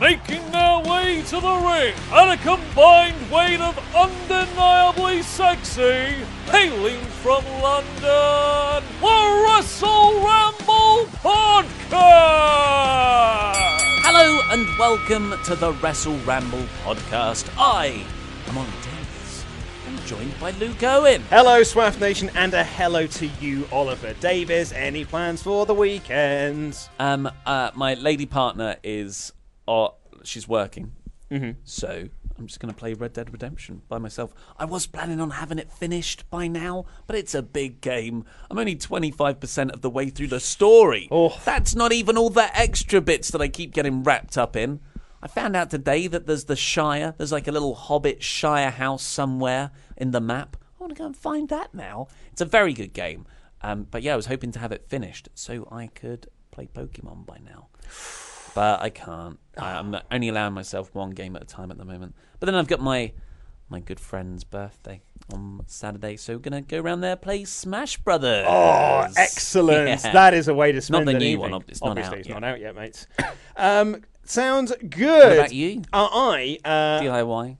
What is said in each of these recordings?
Making their way to the ring at a combined weight of undeniably sexy, hailing from London, the Wrestle Ramble Podcast! Hello and welcome to the Wrestle Ramble podcast. I am Ollie Davis and joined by Luke Owen. Hello, Swaff Nation, and a hello to you, Oliver Davis. Any plans for the weekend? Um, uh, my lady partner is, uh, she's working, Mm-hmm. so I'm just going to play Red Dead Redemption by myself. I was planning on having it finished by now, but it's a big game. I'm only 25% of the way through the story. Oh. That's not even all the extra bits that I keep getting wrapped up in. I found out today that there's the Shire. There's like a little Hobbit Shire house somewhere in the map. I want to go and find that now. It's a very good game. Um, but yeah, I was hoping to have it finished so I could play Pokemon by now but I can't. I, I'm only allowing myself one game at a time at the moment. But then I've got my my good friend's birthday on Saturday, so we're gonna go around there play Smash Brothers. Oh, excellent. Yeah. That is a way to spend the an new evening. one, it's not Obviously, out it's yet. not out yet, mates. um, sounds good. What about you? Uh, I uh, DIY,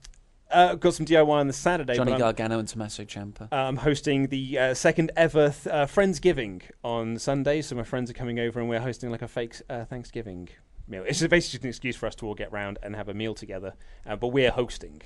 uh, got some DIY on the Saturday. Johnny but I'm- Gargano and Tommaso Ciampa. I'm hosting the uh, second ever th- uh, Friendsgiving on Sunday. So my friends are coming over and we're hosting like a fake uh, Thanksgiving meal. It's basically just an excuse for us to all get round and have a meal together. Uh, but we're hosting.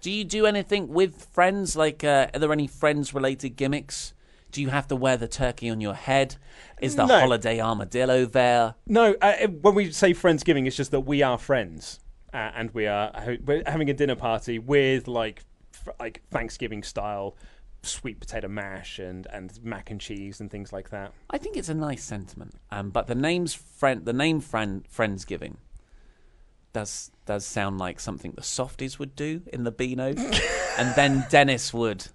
Do you do anything with friends? Like, uh, are there any friends-related gimmicks? Do you have to wear the turkey on your head? Is the No. holiday armadillo there? No, uh, when we say Friendsgiving, it's just that we are friends. Uh, and we are ho- we're having a dinner party with like f- like Thanksgiving style sweet potato mash and, and mac and cheese and things like that. I think it's a nice sentiment. Um, but the name's friend, the name friend, friendsgiving, does does sound like something the softies would do in the Beano, and then Dennis would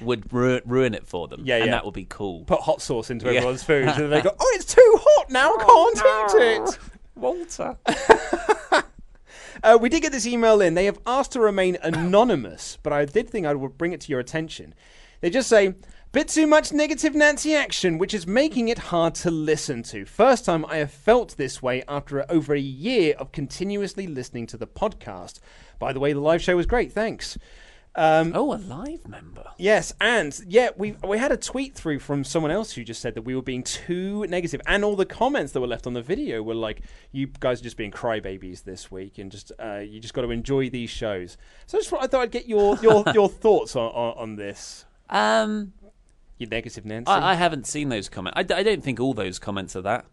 would ru- ruin it for them. Yeah, and yeah. that would be cool. Put hot sauce into Yeah. everyone's food, and then they go, "Oh, it's too hot now. I can't eat it." Walter. Uh, we did get this email in. They have asked to remain anonymous, but I did think I would bring it to your attention. They just say, bit too much negative Nancy action, which is making it hard to listen to. First time I have felt this way after over a year of continuously listening to the podcast. By the way, the live show was great. Thanks. Um, oh, a live member. Yes, and yeah, we we had a tweet through from someone else who just said that we were being too negative, and all the comments that were left on the video were like, "You guys are just being crybabies this week, and just uh, you just got to enjoy these shows." So I just thought- I thought I'd get your your, your thoughts on, on, on this. Um, You negative Nancy. I, I haven't seen those comments. I, d- I don't think all those comments are that.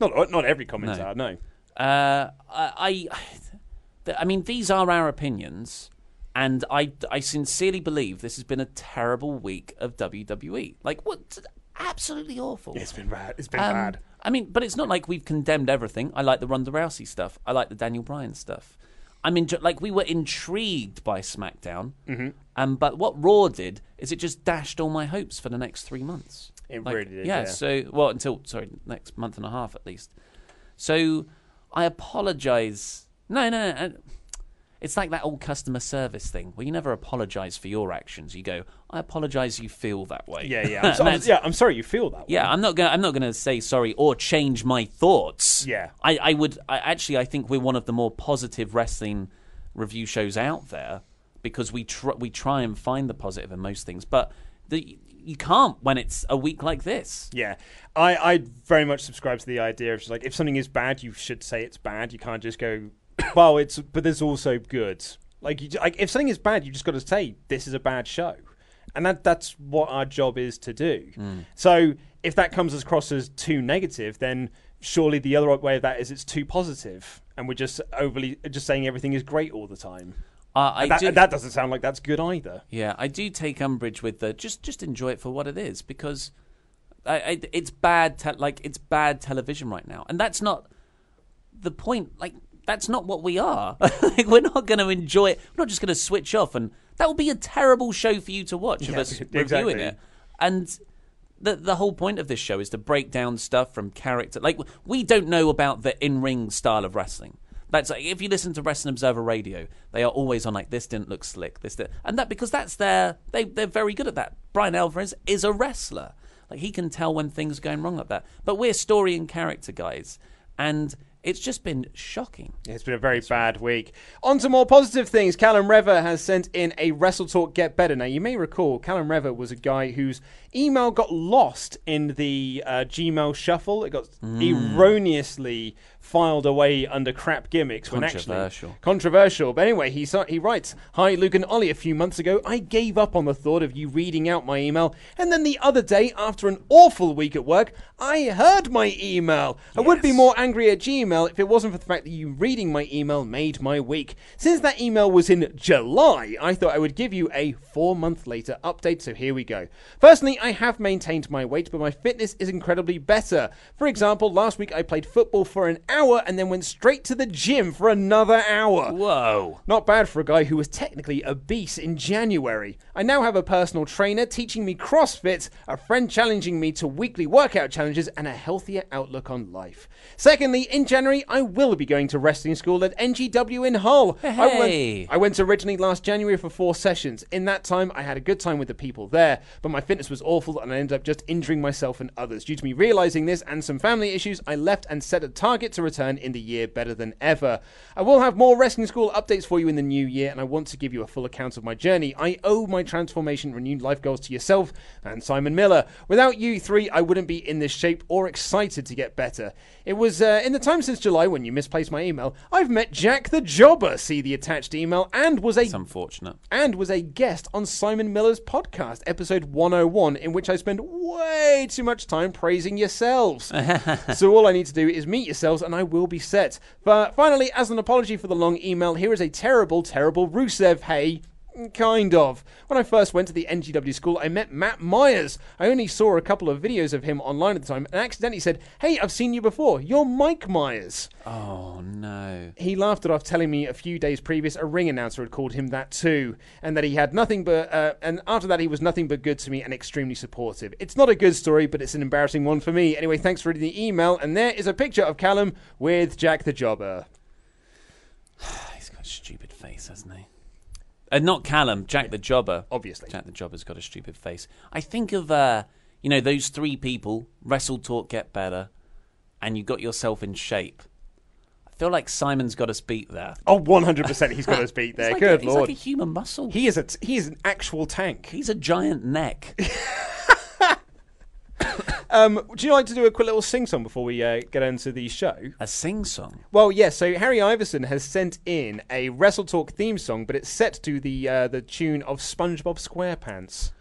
not not every comment No. are no. Uh, I, I, th- I mean, these are our opinions, and I, I sincerely believe this has been a terrible week of WWE. Like, what? Absolutely awful. It's been bad. It's been Um, bad. I mean, but it's not like we've condemned everything. I like the Ronda Rousey stuff. I like the Daniel Bryan stuff. I mean, ju- like we were intrigued by SmackDown, mm-hmm. um, but what Raw did is it just dashed all my hopes for the next three months. It Like, really did, Yeah, yeah. So, well, until sorry, next month and a half at least. So, I apologize. No, no, no. It's like that old customer service thing where you never apologize for your actions. You go, "I apologize. You feel that way." Yeah, yeah. I'm, so, I'm, yeah, I'm sorry you feel that. way. yeah, I'm not gonna. I'm not gonna say sorry or change my thoughts. Yeah. I, I would. I, actually, I think we're one of the more positive wrestling review shows out there because we tr- we try and find the positive in most things, but the, you can't when it's a week like this. Yeah, I, I very much subscribe to the idea of just like if something is bad, you should say it's bad. You can't just go, well, it's but there's also good. Like, you, like if something is bad, you just got to say this is a bad show, and that that's what our job is to do. So if that comes across as too negative, then surely the other way of that is it's too positive, and we're just overly just saying everything is great all the time. Uh, I That, do, that doesn't sound like that's good either. Yeah, I do take umbrage with the just just enjoy it for what it is because I, I, it's bad te- like it's bad television right now, and that's not the point. Like that's not what we are. like, we're not going to enjoy it. We're not just going to switch off, and that would be a terrible show for you to watch of us exactly. reviewing it. And the the whole point of this show is to break down stuff from character. Like we don't know about the in ring style of wrestling. That's like if you listen to Wrestling Observer Radio, they are always on like this didn't look slick, this did, and that because that's their they they're very good at that. Bryan Alvarez is a wrestler, like he can tell when things are going wrong like that. But we're story and character guys, and it's just been shocking. It's been a very bad week. On to more positive things. Callum Rever has sent in a Wrestle Talk Get Better. Now, you may recall Callum Rever was a guy whose email got lost in the uh, Gmail shuffle. It got erroneously filed away under crap gimmicks. when actually- Controversial. controversial. But anyway, he sa- he writes, "Hi Luke and Ollie. A few months ago, I gave up on the thought of you reading out my email, and then the other day, after an awful week at work, I heard my email. I would be more angry at Gmail if it wasn't for the fact that you reading my email made my week. Since that email was in July, I thought I would give you a four month later update. So here we go. Firstly, I have maintained my weight, but my fitness is incredibly better. For example, last week I played football for an hour and then went straight to the gym for another hour. Whoa! Not bad for a guy who was technically obese in January. I now have a personal trainer teaching me CrossFit, a friend challenging me to weekly workout challenges, and a healthier outlook on life. Secondly, in January, I will be going to wrestling school at NGW in Hull. I, went, I went originally last January for four sessions. In that time, I had a good time with the people there, but my fitness was awful and I ended up just injuring myself and others. Due to me realizing this and some family issues, I left and set a target to return in the year better than ever. I will have more wrestling school updates for you in the new year, and I want to give you a full account of my journey. I owe my transformation, renewed life goals to yourself and Simon Miller. Without you three, I wouldn't be in this shape or excited to get better. It was uh, in the time since July when you misplaced my email. I've met Jack the Jobber. See the attached email, and was a It's unfortunate. and was a guest on Simon Miller's podcast, episode 101, in which I spend way too much time praising yourselves. so all I need to do is meet yourselves and I will be set. But finally, as an apology for the long email, here is a terrible, terrible Rusev hey. Kind of. When I first went to the NGW school, I met Matt Myers. I only saw a couple of videos of him online at the time and accidentally said, Hey, I've seen you before. You're Mike Myers. Oh no! He laughed it off, telling me a few days previous a ring announcer had called him that too, and that he had nothing but. Uh, and after that, he was nothing but good to me and extremely supportive. It's not a good story, but it's an embarrassing one for me. Anyway, thanks for reading the email, and there is a picture of Callum with Jack the Jobber. He's got a stupid face, hasn't he? Uh, not Callum, Jack the Jobber. Obviously. Jack the Jobber's got a stupid face. I think of, uh, you know, those three people, wrestle, talk, get better, and you got yourself in shape. I feel like Simon's got us beat there. Oh, 100% he's got us beat there. Like good a, he's lord. like a human muscle. he is a t- he is an actual tank. He's a giant neck. Um, would you like to do a quick little sing song before we uh, get into the show? a sing song. Well, yes. so Harry Iverson has sent in a Wrestle Talk theme song, but it's set to the uh, the tune of SpongeBob SquarePants.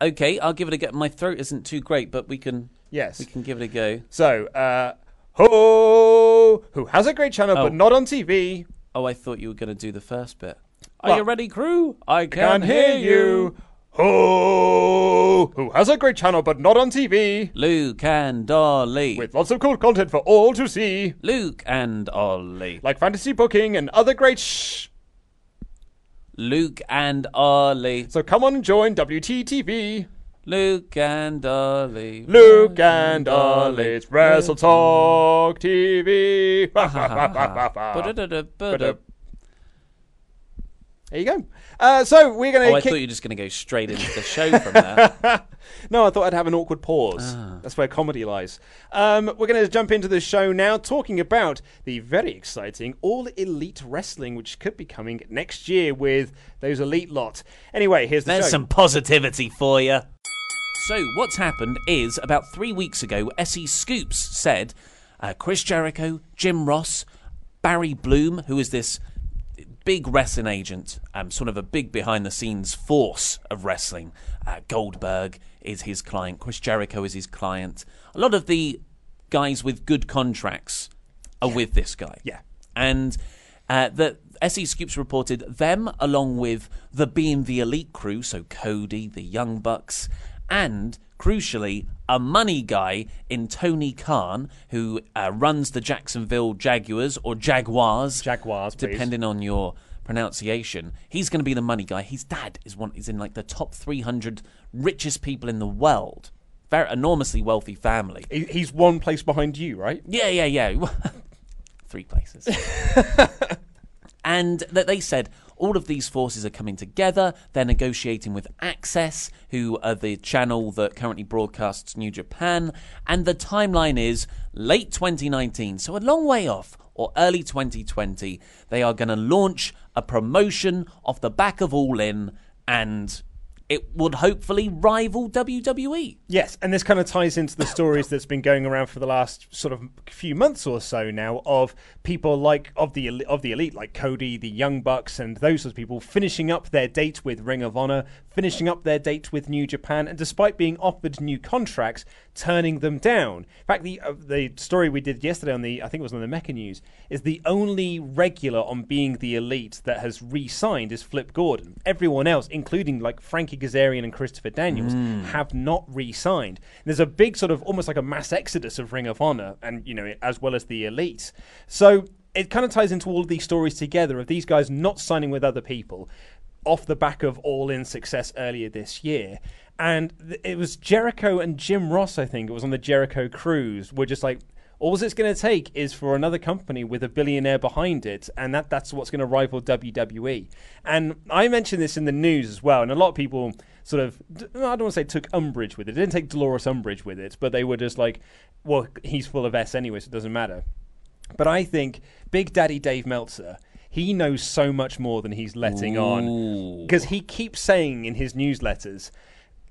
Okay, I'll give it a go. My throat isn't too great, but we can Yes. we can give it a go. So, uh, ho, who has a great channel Oh. but not on TV? Oh, I thought you were going to do the first bit. Are Well, you ready, crew? I Can can, hear you. Ho, who has a great channel but not on TV? Luke and Ollie. With lots of cool content for all to see, Luke and Ollie. like fantasy booking and other great shh. Luke and Ollie. So come on and join WTTV. Luke and Ollie. Luke and Ollie's Wrestle Talk TV. There you go. Uh, so we're going Oh, to I kick. thought you were just going to go straight into the show from there. No, I thought I'd have an awkward pause. Ah. That's where comedy lies. Um, we're going to jump into the show now, talking about the very exciting All Elite Wrestling, which could be coming next year with those Elite lot. Anyway, here's the There's show. some positivity for you. So, what's happened is about three weeks ago, SE Scoops said uh, Chris Jericho, Jim Ross, Barry Bloom, who is this big wrestling agent, um, sort of a big behind the scenes force of wrestling, uh, Goldberg, is his client. Chris Jericho is his client. A lot of the guys with good contracts are with this guy. Yeah. And uh, the SE Scoops reported them along with the Being the Elite crew, so Cody, the Young Bucks, and crucially, a money guy in Tony Khan, who uh, runs the Jacksonville Jaguars or Jaguars, Jaguars, please. depending on your pronunciation. He's going to be the money guy. His dad is one is in like the top 300 richest people in the world. Very enormously wealthy family. He- He's one place behind you, right? Yeah, yeah, yeah. Three places. and that they said all of these forces are coming together. They're negotiating with AXS, who are the channel that currently broadcasts New Japan. And the timeline is late 2019, so a long way off, or early 2020. They are going to launch a promotion off the back of All In, and it would hopefully rival. WWE. Yes, and this kind of ties into the stories that's been going around for the last sort of few months or so now of people like of the of the elite, like Cody, the Young Bucks, and those sorts of people finishing up their date with Ring of Honor, finishing up their date with New Japan, and despite being offered new contracts, turning them down. In fact, the uh, the story we did yesterday on the I think it was on the Mecca News is the only regular on being the elite that has re-signed is Flip Gordon. Everyone else, including like Frankie Kazarian and Christopher Daniels, mm. have not re-signed. There's a big sort of almost like a mass exodus of Ring of Honor, and you know as well as the elite. So it kind of ties into all of these stories together of these guys not signing with other people off the back of All In success earlier this year. And th- it was Jericho and Jim Ross, I think, it was on the Jericho cruise, were just like, all it's going to take is for another company with a billionaire behind it, and that, that's what's going to rival WWE. And I mentioned this in the news as well, and a lot of people sort of, I don't want to say took umbrage with it. They didn't take Dolores Umbridge with it, but they were just like, well, he's full of S anyway, so it doesn't matter. But I think Big Daddy Dave Meltzer, he knows so much more than he's letting on. Because he keeps saying in his newsletters,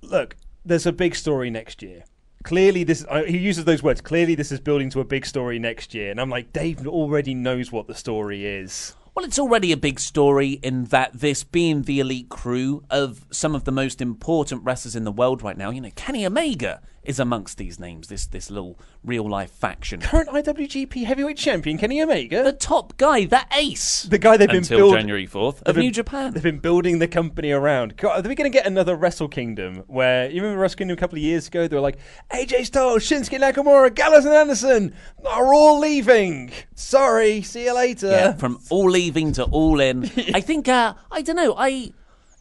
look, there's a big story next year. Clearly, this uh, he uses those words. Clearly, this is building to a big story next year, and I'm like, Dave already knows what the story is. Well, it's already a big story in that this being the elite crew of some of the most important wrestlers in the world right now. You know, Kenny Omega is amongst these names. This this little real life faction. Current IWGP Heavyweight Champion Kenny Omega, The top guy, the ace. the guy they've been until building. January fourth of been- New Japan. They've been building the company around. God, are we going to get another Wrestle Kingdom where you remember Wrestle Kingdom a couple of years ago? They were like AJ Styles, Shinsuke Nakamura, Gallows and Anderson are all leaving. Sorry, see you later. Yeah, from all leaving to all in. I think uh, I don't know. I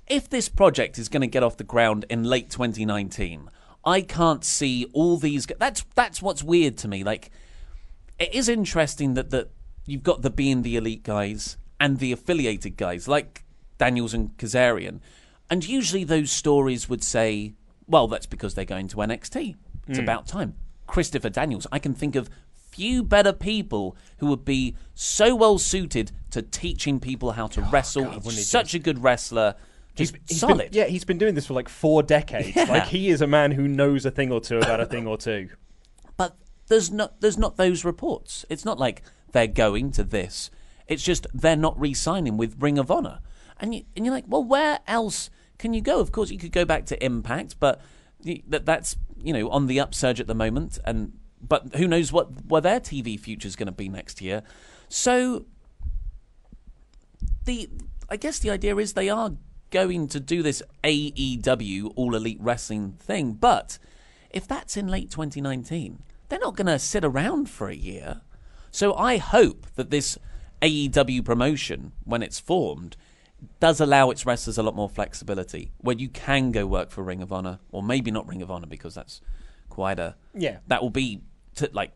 if this project is going to get off the ground in late 2019, I can't see all these. That's that's what's weird to me. Like it is interesting that that you've got the being the elite guys and the affiliated guys like Daniels and Kazarian, and usually those stories would say, well, that's because they're going to NXT. It's about time. Christopher Daniels. I can think of few better people who would be so well suited to teaching people how to wrestle. wouldn't He's such a good wrestler. Just He's solid. Been, yeah, he's been doing this for like four decades. Yeah. Like he is a man who knows a thing or two about a thing or two. but there's not there's not those reports. It's not like they're going to this. It's just they're not re-signing with Ring of Honor, and you and you're like, well, where else can you go? Of course, you could go back to Impact, but that that's you know on the upsurge at the moment, and but who knows what where their TV future is going to be next year. So the I guess the idea is they are going to do this AEW All Elite Wrestling thing, but if that's in late 2019, they're not going to sit around for a year. So I hope that this AEW promotion, when it's formed, does allow its wrestlers a lot more flexibility, where you can go work for Ring of Honor, or maybe not Ring of Honor because that's quite a Yeah. That will be t- like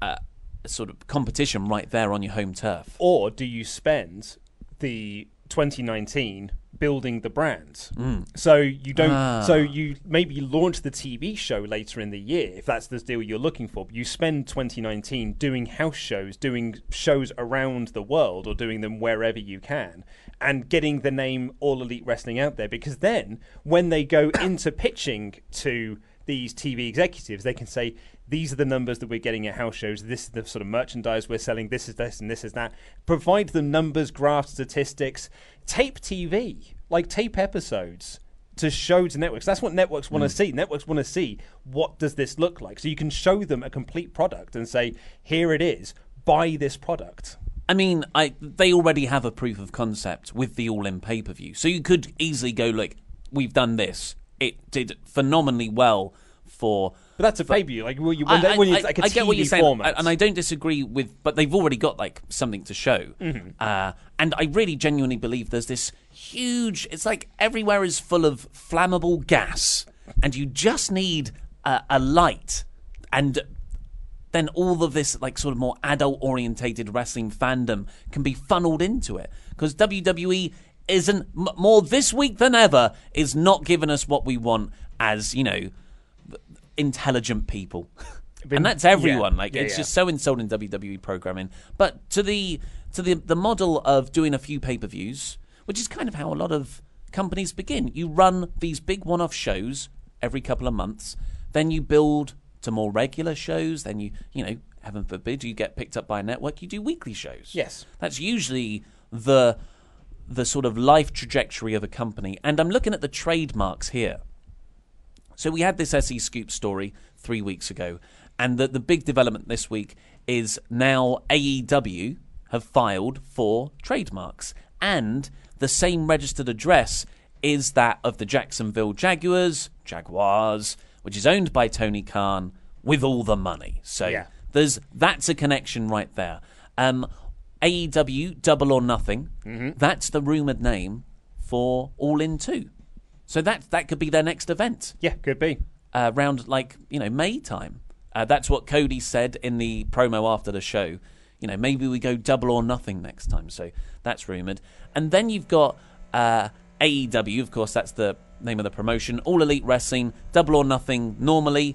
a, a sort of competition right there on your home turf. Or do you spend the 2019 building the brand? Mm. So you don't. Ah. So you maybe launch the TV show later in the year if that's the deal you're looking for. But you spend 2019 doing house shows, doing shows around the world, or doing them wherever you can, and getting the name All Elite Wrestling out there. Because then when they go into pitching to these TV executives, they can say, these are the numbers that we're getting at house shows. This is the sort of merchandise we're selling. This is this and this is that. Provide them numbers, graphs, statistics. Tape TV, like tape episodes. to show to networks. That's what networks want to Mm. see. Networks want to see what does this look like. So you can show them a complete product and say, here it is. Buy this product. I mean, I they already have a proof of concept with the all-in pay-per-view, so you could easily go like, "We've done this. It did phenomenally well for." But that's a pay per view. Like when, you, I, when, when I- it's like a I get what you're saying, format. and I don't disagree with, but they've already got like something to show, Mm-hmm. uh, and I really genuinely believe there's this huge. It's like everywhere is full of flammable gas, and you just need a, a light, and then all of this like sort of more adult orientated wrestling fandom can be funneled into it because WWE isn't m- more this week than ever is not giving us what we want as you know intelligent people. and that's everyone. yeah, like yeah, it's yeah. just so instilled in WWE programming. But to the to the the model of doing a few pay per views, which is kind of how a lot of companies begin. You run these big one off shows every couple of months, then you build to more regular shows. Then you you know heaven forbid you get picked up by a network. You do weekly shows. Yes. that's usually the the sort of life trajectory of a company. And I'm looking at the trademarks here. So we had this SE Scoop story three weeks ago, and the, the big development this week is now AEW have filed for trademarks, and the same registered address is that of the Jacksonville Jaguars, Jaguars, which is owned by Tony Khan with all the money. So Yeah. there's that's a connection right there. Um, AEW Double or Nothing. That's the rumored name for All In Two. So that that could be their next event yeah, could be. uh, around like you know May time. Uh, that's what Cody said in the promo after the show. You know, maybe we go double or nothing next time. So that's rumored. And then you've got uh, AEW, of course, that's the name of the promotion. All Elite Wrestling, double or nothing normally.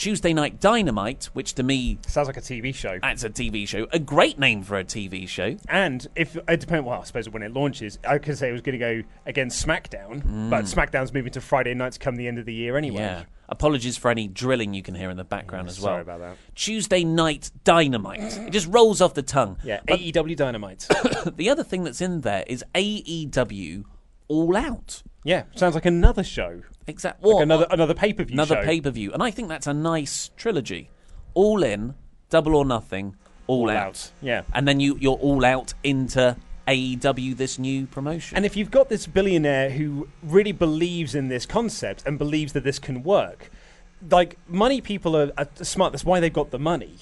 Tuesday Night Dynamite, which to me, Sounds like a TV show. that's a TV show. A great name for a TV show. And if it depends, well, I suppose when it launches, I could say it was going to go against SmackDown, but SmackDown's moving to Friday nights come the end of the year anyway. Mm. Yeah. Apologies for any drilling you can hear in the background as well. sorry about that. Tuesday Night Dynamite. it just rolls off the tongue. Yeah, But AEW Dynamite. the other thing that's in there is AEW All Out. yeah, sounds like another show, Exactly. like another another pay per view. another pay per view, and I think that's a nice trilogy. All in, Double or Nothing, All, All out. Out, yeah. and then you you're all out into AEW, this new promotion. And if you've got this billionaire who really believes in this concept and believes that this can work, like money people are, are smart. That's why they've got the money.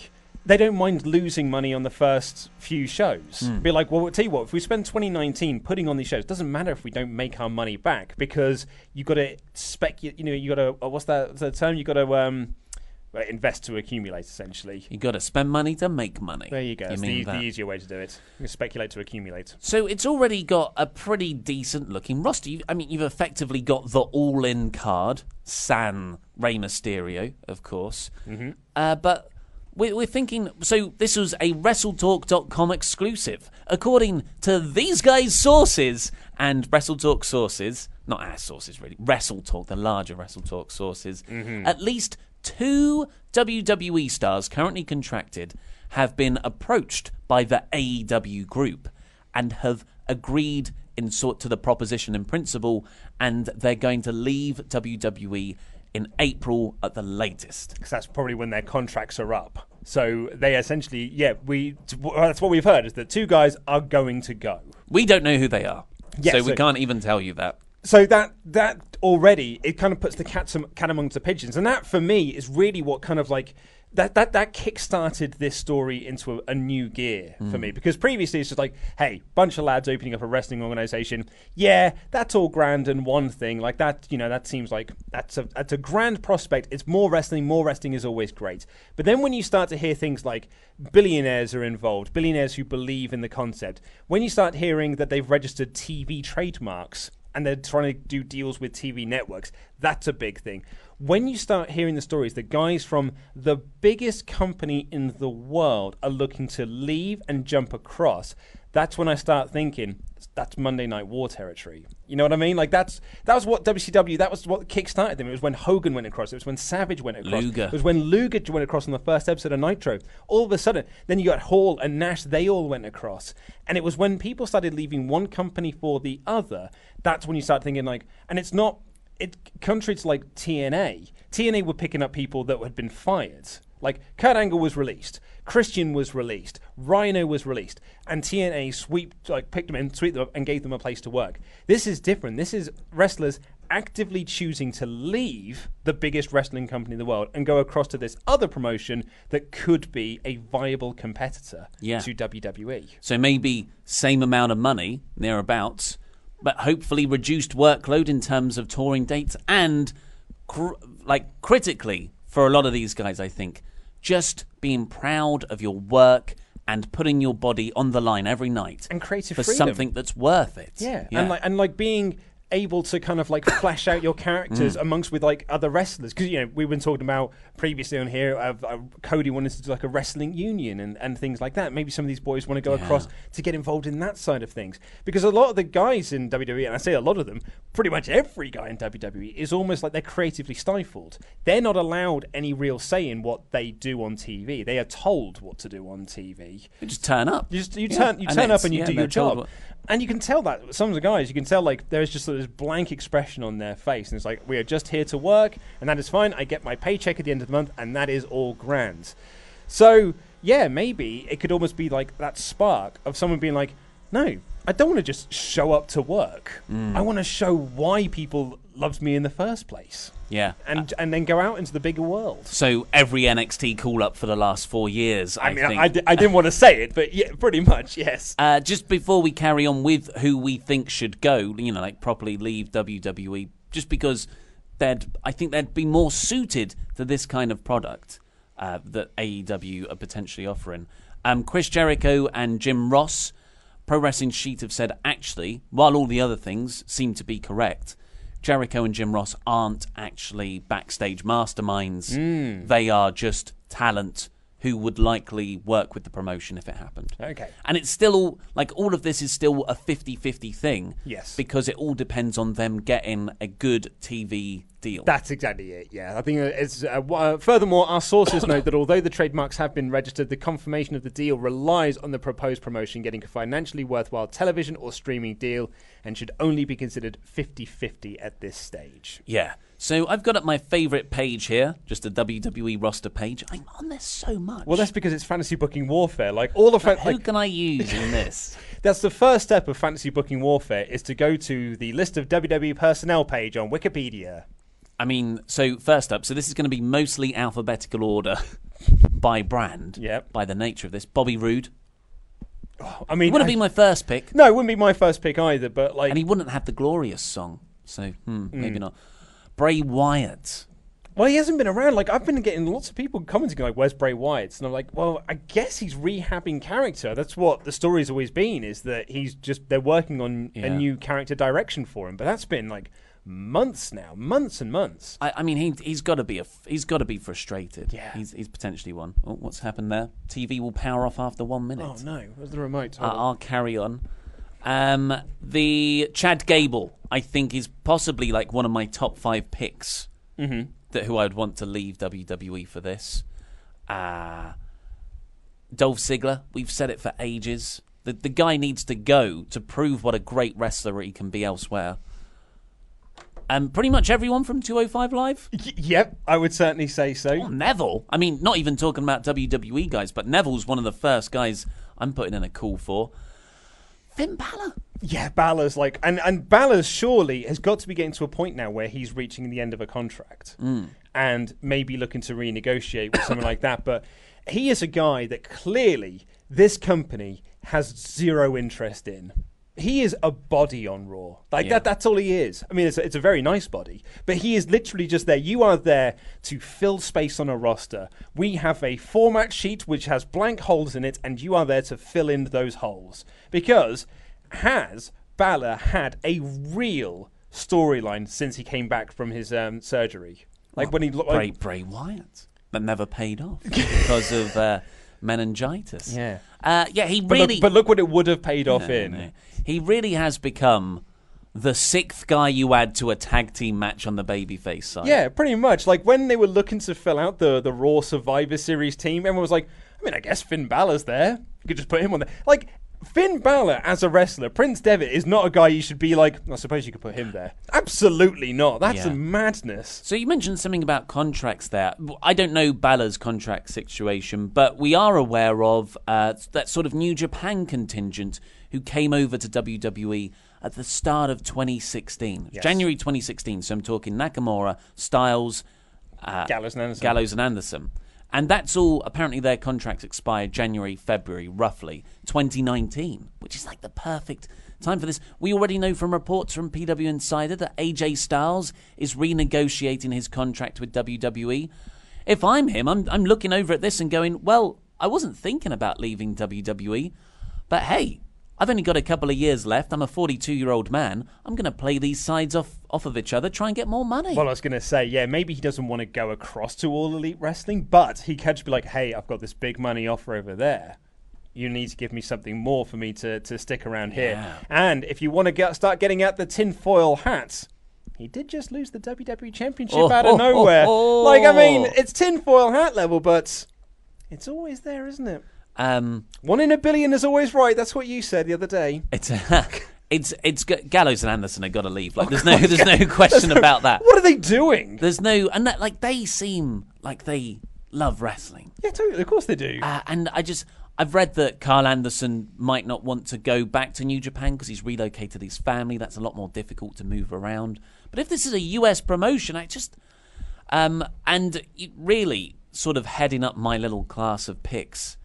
They don't mind losing money on the first few shows. Hmm. Be like, well, tell you what, if we spend 2019 putting on these shows, it doesn't matter if we don't make our money back because you got to spec. You know, you got to. Uh, what's that the term? You got to um, invest to accumulate. Essentially, you got to spend money to make money. there you go. You it's the, the easier way to do it. You speculate to accumulate. So it's already got a pretty decent looking roster. You, I mean, you've effectively got the all in card, San Rey Mysterio, of course. Mm-hmm. Uh, but we're, we're thinking so this was a WrestleTalk.com exclusive. According to these guys' sources and WrestleTalk sources, not our sources really, WrestleTalk, the larger WrestleTalk sources, mm-hmm. at least two WWE stars currently contracted have been approached by the AEW group and have agreed in sort to the proposition in principle, and they're going to leave WWE in April at the latest. because that's probably when their contracts are up. So they essentially, yeah, we that's what we've heard is that two guys are going to go. We don't know who they are, Yeah, so we can't even tell you that. So that that already it kind of puts the cat, some, cat amongst the pigeons, and that for me is really what kind of like that that that kick-started this story into a, a new gear for hmm. me because previously it's just like, hey, bunch of lads opening up a wrestling organization. Yeah, that's all grand and one thing like that. You know, that seems like that's a that's a grand prospect. It's more wrestling. More wrestling is always great. But then when you start to hear things like billionaires are involved, billionaires who believe in the concept, when you start hearing that they've registered TV trademarks and they're trying to do deals with TV networks. That's a big thing. When you start hearing the stories that guys from the biggest company in the world are looking to leave and jump across, that's when I start thinking that's Monday Night War territory. You know what I mean? Like that's that was what WCW. That was what kickstarted them. It was when Hogan went across. It was when Savage went across. Luger. It was when Luger went across on the first episode of Nitro. All of a sudden, then you got Hall and Nash. They all went across, and it was when people started leaving one company for the other. That's when you start thinking like, and it's not. It contrary to like TNA, TNA were picking up people that had been fired. Like Kurt Angle was released, Christian was released, Rhino was released, and TNA sweep like picked them in, swept them up, and gave them a place to work. This is different. This is wrestlers actively choosing to leave the biggest wrestling company in the world and go across to this other promotion that could be a viable competitor Yeah. to WWE. So maybe same amount of money, thereabouts, but hopefully reduced workload in terms of touring dates and, cr- like, critically, for a lot of these guys, I think, just being proud of your work and putting your body on the line every night And creative for freedom. something that's worth it. Yeah. and like and like being able to kind of like flesh out your characters Mm. amongst with like other wrestlers? Because you know we've been talking about previously on here uh, uh, Cody wanted to do like a wrestling union and, and things like that. Maybe some of these boys want to go across to get involved in that side of things. Because a lot of the guys in WWE and I say a lot of them pretty much every guy in WWE is almost like they're creatively stifled. They're not allowed any real say in what they do on TV they are told what to do on TV You just turn up. you, just, you Yeah. turn you And turn up and you yeah, do your job, what- and you can tell that some of the guys you can tell like there's just this blank expression on their face, and it's like we are just here to work, and that is fine. I get my paycheck at the end of the month, and that is all grand. So yeah, maybe it could almost be like that spark of someone being like, no, I don't want to just show up to work. Mm. I want to show why people loved me in the first place, Yeah. and and then go out into the bigger world. So every NXT call up for the last four years, I, I mean, think. I, I didn't want to say it, but yeah, pretty much, yes. Uh, just before we carry on with who we think should go, you know, like properly leave WWE, just because they'd, I think they'd be more suited to this kind of product uh, that AEW are potentially offering. Um, Chris Jericho and Jim Ross, Pro Wrestling Sheet have said actually, while all the other things seem to be correct, Jericho and Jim Ross aren't actually backstage masterminds. Hmm. They are just talent who would likely work with the promotion if it happened. Okay. And it's still all, like all of this is still a 50-50 thing. Yes. Because it all depends on them getting a good TV deal. That's exactly it. Yeah, I think it's. Uh, w- uh, furthermore, our sources note that although the trademarks have been registered, the confirmation of the deal relies on the proposed promotion getting a financially worthwhile television or streaming deal, and should only be considered 50-50 at this stage. yeah. So I've got up my favorite page here, just a WWE roster page. I'm on there so much. Well, that's because it's fantasy booking warfare. Like all fa- who like, can I use in this? that's the first step of fantasy booking warfare is to go to the list of WWE personnel page on Wikipedia. I mean, so first up, so this is going to be mostly alphabetical order by brand. Yep. By the nature of this, Bobby Roode I mean, wouldn't I- be my first pick, no, it wouldn't be my first pick either. But like, and he wouldn't have the glorious song. So hmm, Mm. maybe not. Bray Wyatt. Well, he hasn't been around. Like I've been getting lots of people commenting like, "Where's Bray Wyatt?" And I'm like, "Well, I guess he's rehabbing character. That's what the story's always been. Is that he's just they're working on a new character direction for him. But that's been like months now, months and months. I, I mean, he he's got to be a, he's got to be frustrated. Yeah. he's he's potentially one. Oh, what's happened there? TV will power off after one minute. Oh no, where's the remote? Uh, I'll carry on. Um, the Chad Gable, I think, is possibly like one of my top five picks. Mm-hmm. That who I'd want to leave WWE for this. Uh, Dolph Ziggler, we've said it for ages. The the guy needs to go to prove what a great wrestler he can be elsewhere. Um, pretty much everyone from 205 Live. Y- yep, I would certainly say so. Oh, Neville. I mean, not even talking about WWE guys, but Neville's one of the first guys I'm putting in a call for. Finn Balor. Yeah, Balor's like, and and Balor surely has got to be getting to a point now where he's reaching the end of a contract mm. and maybe looking to renegotiate with someone like that. But he is a guy that clearly this company has zero interest in. He is a body on Raw, like Yeah. that. That's all he is. I mean, it's a, it's a very nice body, but he is literally just there. You are there to fill space on a roster. We have a format sheet which has blank holes in it, and you are there to fill in those holes because has Balor had a real storyline since he came back from his um, surgery? Like when he looked Bray, like, Bray Wyatt. That never paid off because of uh, meningitis. Yeah. Uh, yeah, he but, really. look, but look what it would have paid off No, in. no. He really has become the sixth guy you add to a tag team match on the babyface side. Yeah, pretty much. Like when they were looking to fill out the the Raw Survivor Series team, everyone was like, I mean, I guess Finn Balor's there. You could just put him on there. Like Finn Balor as a wrestler, Prince Devitt is not a guy you should be like. I suppose you could put him there. Absolutely not. That's Yeah. a madness. So you mentioned something about contracts there. I don't know Balor's contract situation, but we are aware of uh, that sort of New Japan contingent who came over to WWE at the start of 2016, January 2016. So I'm talking Nakamura, Styles, uh, Gallows and Anderson. Gallows and Anderson. And that's all, apparently, their contracts expired January, February, roughly 2019, which is like the perfect time for this. We already know from reports from PW Insider that AJ Styles is renegotiating his contract with WWE. If I'm him, I'm, I'm looking over at this and going, well, I wasn't thinking about leaving WWE, but hey, I've only got a couple of years left. I'm a 42 year old man. I'm going to play these sides off, off of each other, try and get more money. Well, I was going to say, yeah, maybe he doesn't want to go across to all elite wrestling, but he could just be like, hey, I've got this big money offer over there. You need to give me something more for me to, to stick around here. Yeah. And if you want to get, start getting out the tinfoil hats, he did just lose the WWE Championship Oh, out of oh, nowhere. oh, Like, I mean, oh. it's tinfoil hat level, but it's always there, isn't it? Um, One in a billion is always right. That's what you said the other day. It's a, it's it's Gallows and Anderson have got to leave. Like there's no there's no question about that. What are they doing? There's no and that like they seem like they love wrestling. Yeah, totally. Of course they do. Uh, and I just I've read that Karl Anderson might not want to go back to New Japan because he's relocated his family. That's a lot more difficult to move around. But if this is a US promotion, I just um and really sort of heading up my little class of picks.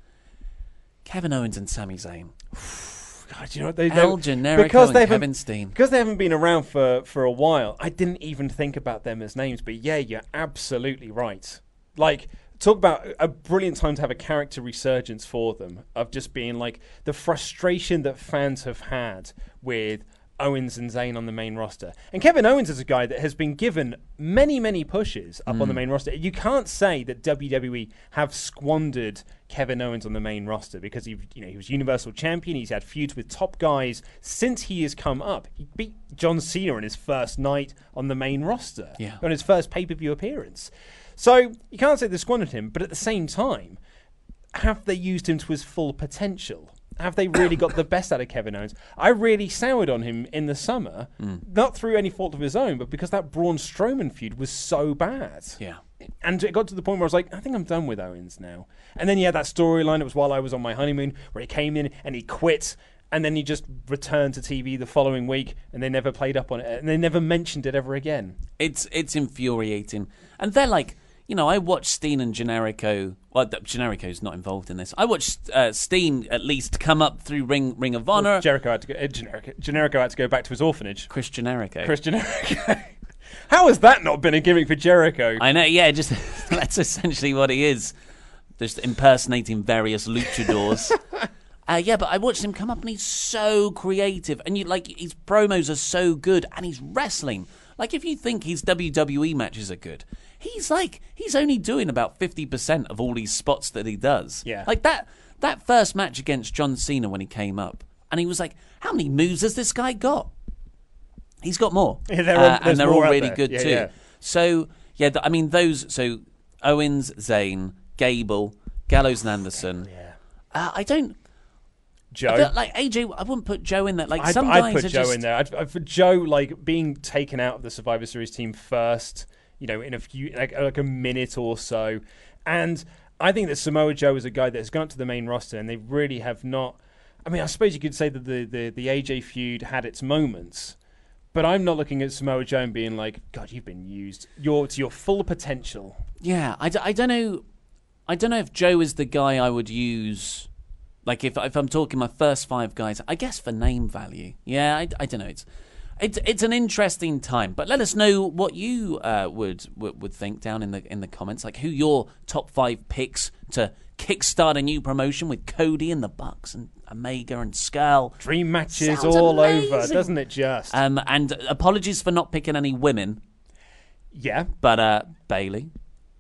Kevin Owens and Sami Zayn. God, you know what they El don't- Generico because and they haven't- Kevin Steen. because they haven't been around for for a while. I didn't even think about them as names, but yeah, you're absolutely right. Like talk about a brilliant time to have a character resurgence for them of just being like the frustration that fans have had with Owens and Zayn on the main roster. And Kevin Owens is a guy that has been given many, many pushes up on the mm. main roster. You can't say that WWE have squandered Kevin Owens on the main roster because he, you know, he was Universal Champion. He's had feuds with top guys since he has come up. He beat John Cena on his first night on the main roster, Yeah. on his first pay per view appearance. So you can't say they squandered him, but at the same time, have they used him to his full potential? Have they really got the best out of Kevin Owens? I really soured on him in the summer, mm. not through any fault of his own, but because that Braun Strowman feud was so bad. Yeah. And it got to the point where I was like, I think I'm done with Owens now. And then he had that storyline. It was while I was on my honeymoon where he came in and he quit. And then he just returned to TV the following week and they never played up on it. And they never mentioned it ever again. It's it's infuriating, and they're like, you know, I watched Steen and Generico. Well, Generico's not involved in this. I watched uh, Steen at least come up through Ring Ring of Honor. Jericho had to go, uh, Generico, Generico had to go back to his orphanage. Chris Generico. Chris Generico. How has that not been a gimmick for Jericho? I know. Yeah, just that's essentially what he is. Just impersonating various luchadors. Uh, yeah, but I watched him come up and he's so creative, and you like his promos are so good, and he's wrestling. Like if you think his WWE matches are good, he's like he's only doing about fifty percent of all these spots that he does. Yeah. like that that first match against John Cena when he came up, and he was like, "How many moves has this guy got?" He's got more, Yeah, there are- Uh, and they're all really good Yeah, too. yeah. So yeah, th- I mean those. So Owens, Zayn, Gable, Gallows, and Anderson. yeah. Uh, I don't. Joe. I like AJ, I wouldn't put Joe in there. Like I'd, some I'd guys put Joe just, in there. I'd, I'd, for Joe, like being taken out of the Survivor Series team first, you know, in a few like, like a minute or so, and I think that Samoa Joe is a guy that has gone up to the main roster, and they really have not. I mean, I suppose you could say that the the, the AJ feud had its moments. But I'm not looking at Samoa Joe and being like, God, you've been used. You're to your full potential. Yeah, I, d- I don't know. I don't know if Joe is the guy I would use. Like if if I'm talking my first five guys, I guess for name value. Yeah, I, I don't know. It's it's it's an interesting time. But let us know what you uh, would, would would think down in the in the comments. Like who your top five picks to kickstart a new promotion with Cody and the Bucks and Omega and Skull. Dream matches Sounds all over, doesn't it? Just Um, and apologies for not picking any women, yeah. but uh, Bayley,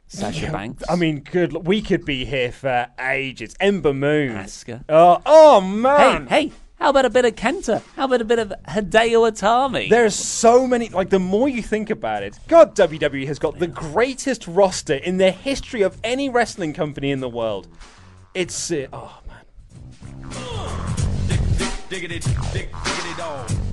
Sasha Banks. I mean, good. l- We could be here for ages. Ember Moon. Asuka. Oh, oh Hey, man. hey, how about a bit of Kenta? How about a bit of Hideo Itami? There's so many. Like, the more you think about it, God, WWE has got the greatest roster in the history of any wrestling company in the world. It's. Uh, oh. Diggity, dig, diggity dog.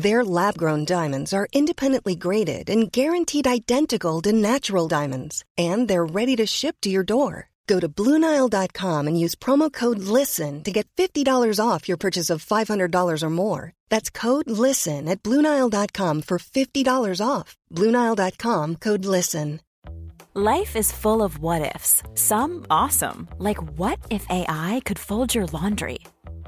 Their lab grown diamonds are independently graded and guaranteed identical to natural diamonds, and they're ready to ship to your door. Go to BlueNile.com and use promo code LISTEN to get $50 off your purchase of $500 or more. That's code LISTEN at BlueNile.com for $50 off. BlueNile.com code LISTEN. Life is full of what ifs. Some awesome, like what if AI could fold your laundry?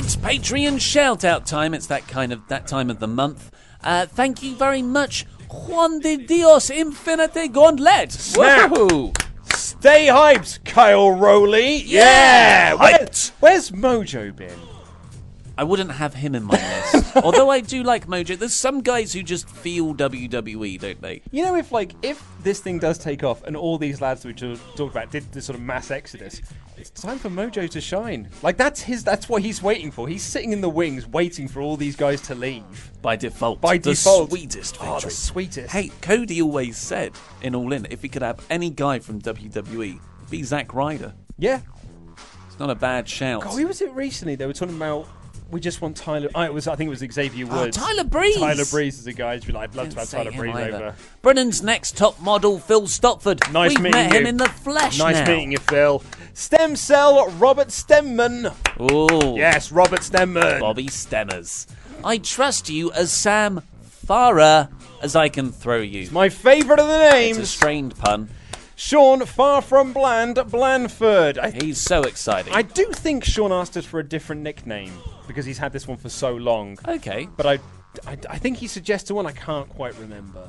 It's Patreon shout out time. It's that kind of that time of the month. Uh, thank you very much, Juan de Dios Infinite Gauntlet. Snap. Woohoo! Stay hyped, Kyle Rowley. Yeah. Where- where's Mojo been? I wouldn't have him in my list. Although I do like Mojo. There's some guys who just feel WWE, don't they? You know, if like if this thing does take off and all these lads we talked about did this sort of mass exodus, it's time for Mojo to shine. Like that's his. That's what he's waiting for. He's sitting in the wings, waiting for all these guys to leave. By default. By the default. sweetest Oh, the sweetest. Hey, Cody always said in All In, if he could have any guy from WWE, be Zack Ryder. Yeah. It's not a bad shout. God, who was it recently? They were talking about. We just want Tyler. I it was. I think it was Xavier Oh, Woods. Tyler Breeze. Tyler Breeze is a guy. I'd love to have Tyler him Breeze either. over. Brennan's next top model, Phil Stopford. Nice We've meeting met him you. in the flesh Nice now. meeting you, Phil. Stem cell Robert Stemman. Oh, Yes, Robert Stemman. Bobby Stemmers. I trust you as Sam Farah as I can throw you. My favourite of the It's a strained pun. Sean Far From Bland Blandford. I, He's so exciting. I do think Sean asked us for a different nickname because he's had this one for so long. Okay. But I, I, I think he suggested one I can't quite remember.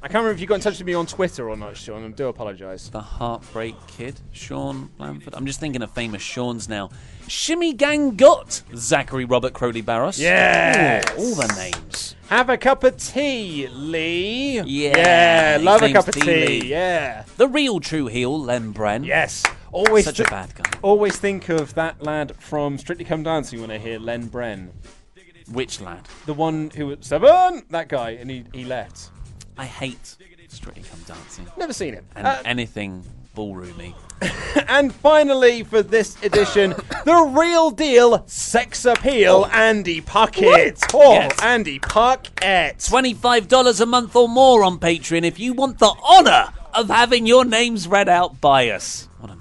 I can't remember if you got in touch with me on Twitter or not, Sean. I do apologise. The Heartbreak Kid, Sean Blanford. I'm just thinking of famous Sean's now. Shimmy Gang Gut, Zachary Robert Crowley Barros. Yeah, all the names. Have a cup of tea, Lee. Yeah, Yeah, love a cup of tea. Lee. Yeah. The real true heel, Len Bren. Yes. Always Such a bad guy. Always think of that lad from Strictly Come Dancing when I hear Len Bren. Which lad? The one who was seven, that guy, and he, he left. I hate Strictly Come Dancing. Never seen it. And Uh, anything ballroomy. and finally, for this edition, the real deal sex appeal, Andy Puckett. Oh, Yes. Andy Puckett. $25 a month or more on Patreon if you want the honour of having your names read out by us. What an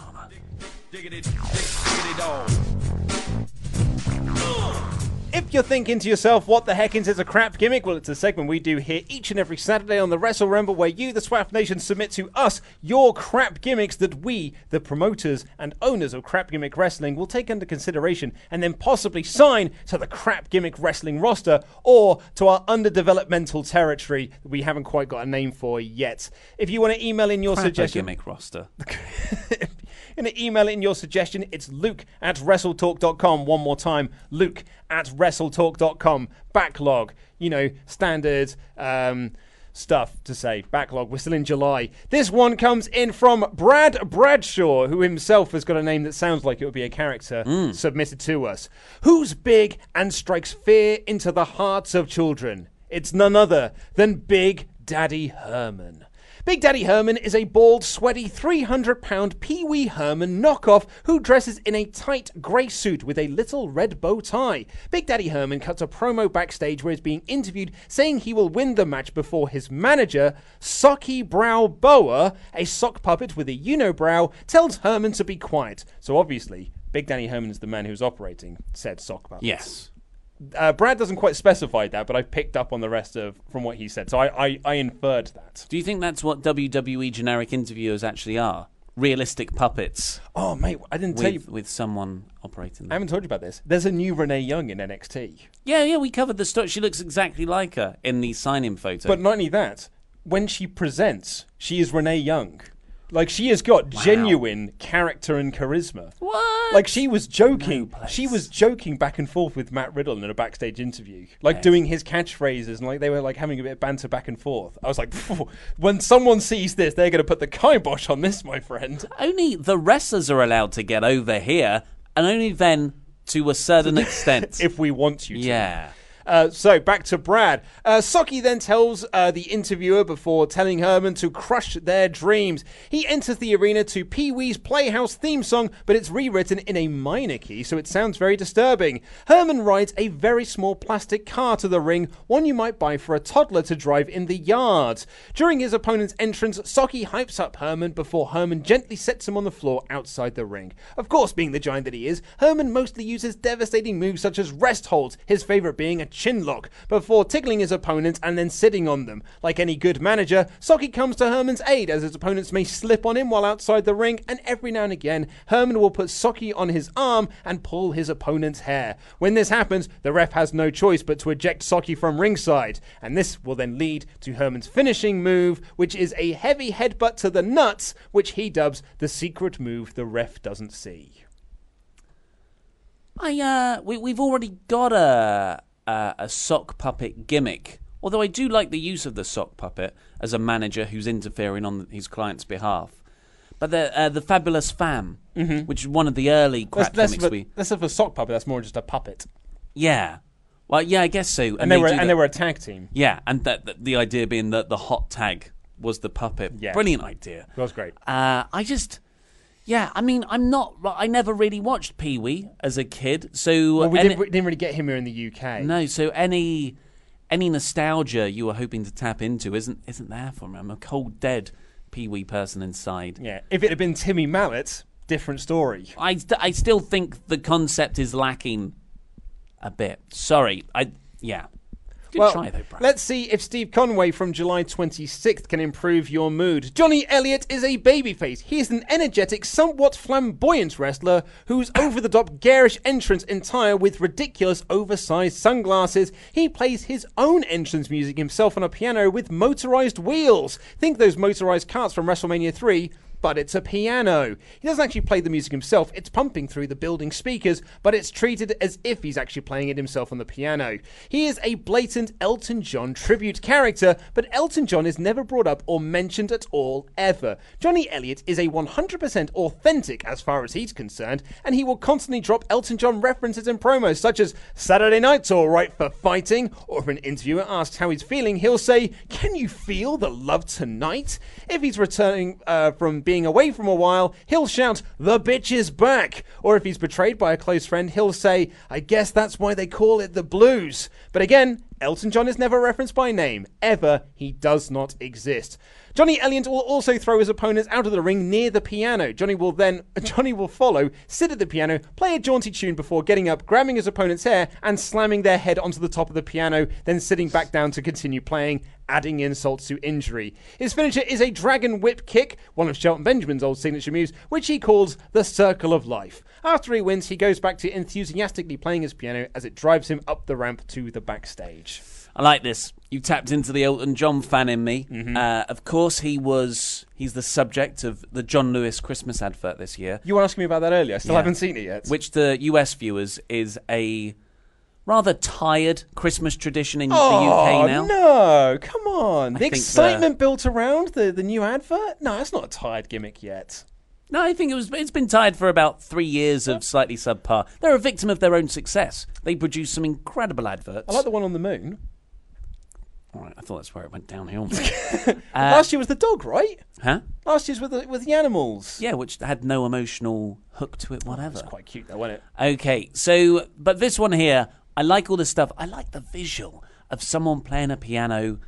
If you're thinking to yourself, what the heck is a crap gimmick? Well, it's a segment we do here each and every Saturday on the Wrestle Ramble where you, the SWAF Nation, submit to us your crap gimmicks that we, the promoters and owners of Crap Gimmick Wrestling, will take under consideration and then possibly sign to the Crap Gimmick Wrestling roster or to our underdevelopmental territory that we haven't quite got a name for yet. If you want to email in your Crap suggestion, gimmick roster. going to email in your suggestion. It's luke at wrestletalk.com. One more time, luke at wrestletalk.com. Backlog, you know, standard um, stuff to say. Backlog, we're still in July. This one comes in from Brad Bradshaw, who himself has got a name that sounds like it would be a character submitted to us. Who's big and strikes fear into the hearts of children? It's none other than Big Daddy Herman. Big Daddy Herman is a bald, sweaty, 300 pound Pee Wee Herman knockoff who dresses in a tight grey suit with a little red bow tie. Big Daddy Herman cuts a promo backstage where he's being interviewed saying he will win the match before his manager, Socky Brow Boa, a sock puppet with a unibrow, tells Herman to be quiet. So obviously, Big Daddy Herman is the man who's operating said sock. Yes. Uh, Brad doesn't quite specify that, but I picked up on the rest of from what he said, so I, I, I inferred that. Do you think that's what WWE generic interviewers actually are? Realistic puppets Oh mate, I didn't tell you. with, with someone operating I haven't told you about this. There's a new Renee Young in NXT, Yeah, yeah, we covered the story. She looks exactly like her in the sign-in photo. but not only that. When she presents, she is Renee Young. Like she has got genuine character and charisma. what? Like she was joking. place. she was joking back and forth with Matt Riddle in a backstage interview, like doing his catchphrases and like they were like having a bit of banter back and forth. I was like, when someone sees this, they're going to put the kibosh on this, my friend. only the wrestlers are allowed to get over here, and only then to a certain extent. If we want you to. yeah. Uh, so back to Brad. Uh, then tells uh, the interviewer before telling Herman to crush their dreams. He enters the arena to Pee Wee's Playhouse theme song, but it's rewritten in a minor key, so it sounds very disturbing. Herman rides a very small plastic car to the ring, one you might buy for a toddler to drive in the yard. During his opponent's entrance, Socky hypes up Herman before Herman gently sets him on the floor outside the ring. Of course, being the giant that he is, Herman mostly uses devastating moves such as rest holds, his favorite being a chin lock, before tickling his opponents and then sitting on them. Like any good manager, Socky comes to Herman's aid as his opponents may slip on him while outside the ring, and every now and again, Herman will put Socky on his arm and pull his opponent's hair. When this happens, the ref has no choice but to eject Socky from ringside, and this will then lead to Herman's finishing move, which is a heavy headbutt to the nuts, which he dubs the secret move the ref doesn't see. I uh, we we've already got a, a a sock puppet gimmick. Although I do like the use of the sock puppet as a manager who's interfering on his client's behalf. But the uh, the fabulous fam, which is one of the early crap That's, that's, gimmicks that's for sock puppet, that's more just a puppet. yeah. Well, yeah, I guess so. And, And, they, were and that- they were a tag team. yeah, and that, that the idea being that the hot tag was the puppet. Yeah. Brilliant idea. That was great. Uh, I just, yeah, I mean, I'm not. I never really watched Pee Wee as a kid, so Well, we any- didn't, we didn't really get him here in the UK. no, so any any nostalgia you were hoping to tap into isn't isn't there for me. I'm a cold dead Pee Wee person inside. Yeah, if it had been Timmy Mallett, different story. I st- I still think the concept is lacking a bit. Sorry, I yeah. Good well, try though, Brad. let's see if Steve Conway from July 26th can improve your mood. Johnny Elliott is a babyface. He is an energetic, somewhat flamboyant wrestler whose over the top, garish entrance entire with ridiculous, oversized sunglasses. He plays his own entrance music himself on a piano with motorized wheels. Think those motorized carts from WrestleMania 3 but it's a piano. He doesn't actually play the music himself, it's pumping through the building speakers, but it's treated as if he's actually playing it himself on the piano. He is a blatant Elton John tribute character, but Elton John is never brought up or mentioned at all, ever. Johnny Elliott is a 100% authentic as far as he's concerned, and he will constantly drop Elton John references in promos such as Saturday night's alright for fighting, or if an interviewer asks how he's feeling, he'll say, Can you feel the love tonight? If he's returning uh, from being away from a while, he'll shout, The bitch is back! Or if he's betrayed by a close friend, he'll say, I guess that's why they call it the blues. But again, Elton John is never referenced by name. Ever. He does not exist. Johnny Elliott will also throw his opponents out of the ring near the piano. Johnny will then Johnny will follow, sit at the piano, play a jaunty tune before getting up, grabbing his opponent's hair and slamming their head onto the top of the piano, then sitting back down to continue playing, adding insult to injury. His finisher is a dragon whip kick, one of Shelton Benjamin's old signature moves, which he calls the Circle of Life. After he wins, he goes back to enthusiastically playing his piano as it drives him up the ramp to the backstage. I like this. You tapped into the Elton John fan in me. Mm-hmm. Uh, of course, he was. He's the subject of the John Lewis Christmas advert this year, You were asking me about that earlier. I still Yeah. haven't seen it yet. which the US viewers is a rather tired Christmas tradition in oh, the UK now. no, come on. the think the- excitement built around the, the new advert? No, that's not a tired gimmick yet. No, I think it was. It's been tired for about three years of slightly subpar. They're a victim of their own success. They produce some incredible adverts. I like the one on the moon. All right, I thought that's where it went downhill. Uh, Last year was the dog, right? huh? Last year's with the, with the animals. Yeah, which had no emotional hook to it, whatever. It's quite cute though, wasn't it? Okay, so but this one here, I like all the stuff. I like the visual of someone playing a piano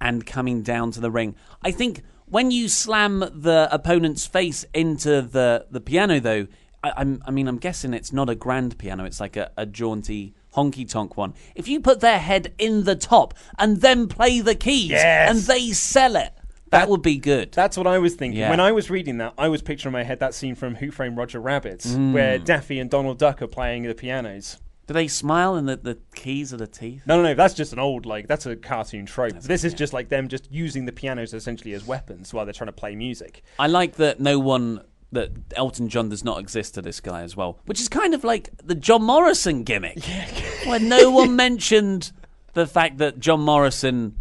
and coming down to the ring. I think when you slam the opponent's face into the the piano, though, I, I'm I mean I'm guessing it's not a grand piano. It's like a, a jaunty honky tonk one. If you put their head in the top and then play the keys Yes. and they sell it, that, would be good. That's what I was thinking. Yeah. When I was reading that, I was picturing in my head that scene from Who Framed Roger Rabbit, Mm. where Daffy and Donald Duck are playing the pianos. Do they smile and the, the keys of the teeth? No, no, no. That's just an old like that's a cartoon trope. this is just like them just using the pianos essentially as weapons while they're trying to play music. I like that no one that Elton John does not exist to this guy as well, which is kind of like the John Morrison gimmick, yeah. where no one mentioned the fact that John Morrison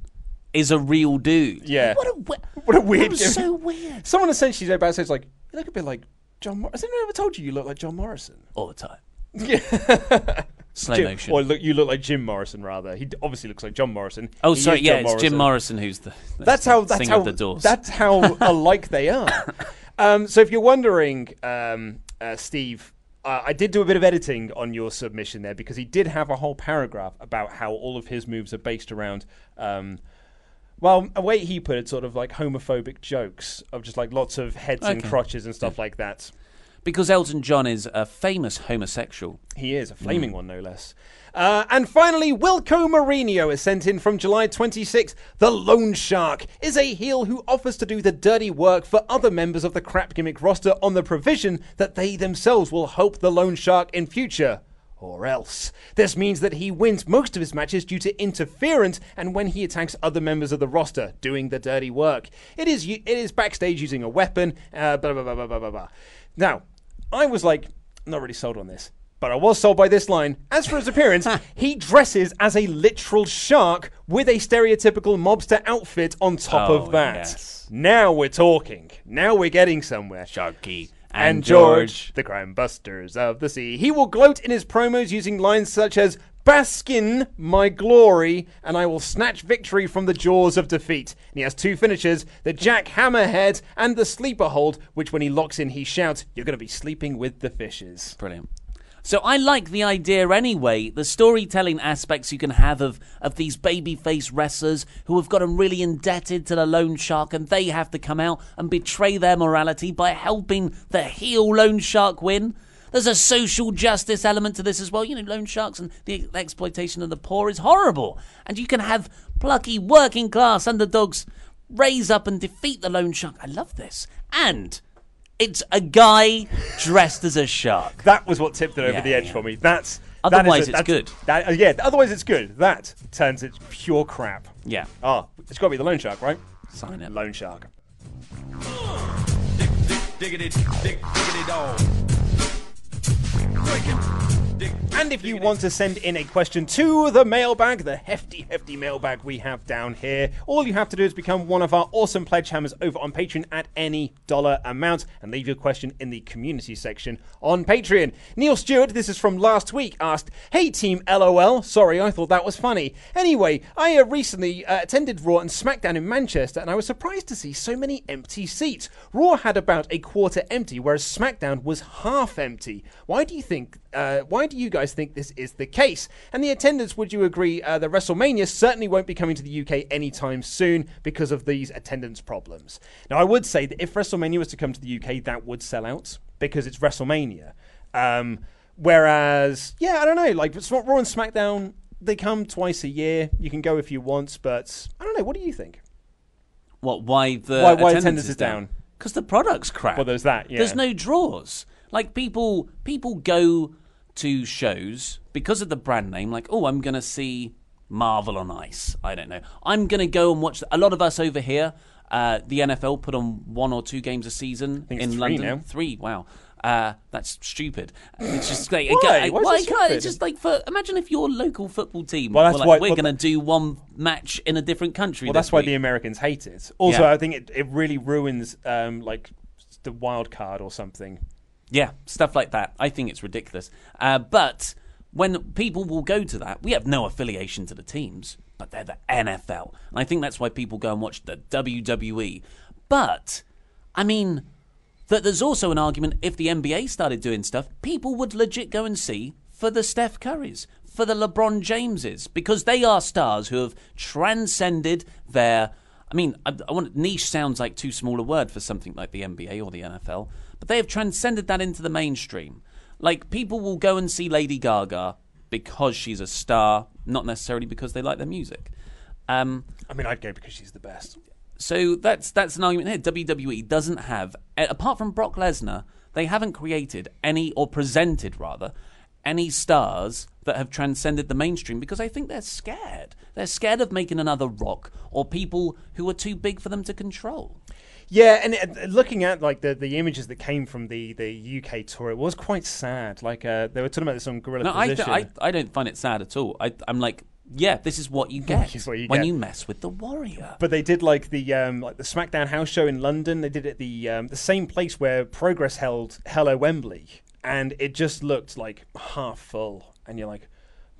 is a real dude. Yeah. what a we- What a weird That so weird. Someone essentially about says like, you look a bit like John. Mor- Has anyone ever told you you look like John Morrison? All the time, Yeah. Slow Jim- motion. Or look, you look like Jim Morrison rather. He obviously looks like John Morrison. oh, He sorry, yeah, John it's Jim Morrison who's the That's how. That's how. the Doors. That's how alike they are. Um, so if you're wondering, um, uh, Steve, uh, I did do a bit of editing on your submission there because he did have a whole paragraph about how all of his moves are based around. Um, well, a way he put it, sort of like homophobic jokes of just like lots of heads and Okay. crotches and stuff like that. Because Elton John is a famous homosexual. He is a flaming Hmm. one, no less. Uh, and finally, Wilco Mourinho is sent in from July 26. The Lone Shark is a heel who offers to do the dirty work for other members of the crap gimmick roster on the provision that they themselves will help the Lone Shark in future. Or else. This means that he wins most of his matches due to interference and when he attacks other members of the roster, doing the dirty work. It is it is backstage using a weapon, uh, blah, blah, blah, blah, blah, blah, blah. Now, I was like, not really sold on this. But I was sold by this line. As for his appearance, he dresses as a literal shark with a stereotypical mobster outfit on top Oh, of that. yes. Now we're talking. Now we're getting somewhere. Sharky And, George, the crime busters of the sea. He will gloat in his promos using lines such as Baskin, my glory, and I will snatch victory from the jaws of defeat. And he has two finishes the Jack Hammerhead and the Sleeper Hold, which when he locks in, he shouts, You're going to be sleeping with the fishes. Brilliant. So I like the idea anyway, the storytelling aspects you can have of, of these babyface wrestlers who have gotten really indebted to the loan shark and they have to come out and betray their morality by helping the heel loan shark win. There's a social justice element to this as well. You know, loan sharks and the exploitation of the poor is horrible. And you can have plucky working class underdogs raise up and defeat the loan shark. I love this. And it's a guy dressed as a shark. That was what tipped it over Yeah, the edge yeah. for me. That's. Otherwise that is it's good. That, uh, yeah, otherwise it's good. That turns it pure crap. Yeah. Ah, it's got to be the loan shark, right? Sign it. Loan shark. Dig, dig, diggity, dig, diggity dog. And if you want to send in a question to the mailbag, the hefty, hefty mailbag we have down here, all you have to do is become one of our awesome pledge hammers over on Patreon at any dollar amount and leave your question in the community section on Patreon. Neil Stewart, this is from last week, asked, Hey team LOL, sorry, I thought that was funny. Anyway, I uh, recently uh, attended Raw and SmackDown in Manchester and I was surprised to see so many empty seats. Raw had about a quarter empty, whereas SmackDown was half empty. Why do you think, uh, why do you guys think this is the case? And the attendance, would you agree uh, that WrestleMania certainly won't be coming to the UK anytime soon because of these attendance problems? Now, I would say that if WrestleMania was to come to the UK, that would sell out because it's WrestleMania. Um, whereas, yeah, I don't know, like Raw and SmackDown, they come twice a year. You can go if you want, but I don't know. What do you think? What? Why the Why- why attendance, attendance is down? Because the product's crap. Well, there's that, yeah. There's no draws. Like people, people go to shows because of the brand name. Like, oh, I'm gonna see Marvel on Ice. I don't know. I'm gonna go and watch. A lot of us over here, uh, the NFL put on one or two games a season in three London. now. Three. Wow. Uh, that's stupid. It's just like Why? it- Why why it can't it's just like for imagine if your local football team Well, were that's like, why- we're well, going to do one match in a different country. Well, that's why week. the Americans hate it. Also, Yeah. I think it, it really ruins um, like the wild card or something. Yeah, stuff like that. I think it's ridiculous. Uh, but when people will go to that, we have no affiliation to the teams, but they're the NFL. And I think that's why people go and watch the WWE. But, I mean, that there's also an argument if the NBA started doing stuff, people would legit go and see for the Steph Currys, for the LeBron Jameses, because they are stars who have transcended their. I mean, I, I want niche sounds like too small a word for something like the NBA or the NFL, but they have transcended that into the mainstream. Like people will go and see Lady Gaga because she's a star, not necessarily because they like their music. Um, I mean, I'd go because she's the best. so that's that's an argument here. WWE doesn't have, apart from Brock Lesnar, they haven't created any or presented rather any stars that have transcended the mainstream because I think they're scared. They're scared of making another Rock or people who are too big for them to control. Yeah, and uh, looking at like the, the images that came from the, the UK tour, it was quite sad. Like uh, they were talking about this on Gorilla No, I, Position. I I don't find it sad at all. I, I'm like, yeah, this is what you get what you when get. you mess with the Warrior. But they did like the um, like the SmackDown house show in London. They did it at the um, the same place where Progress held Hello Wembley, and it just looked like half full. And you're like,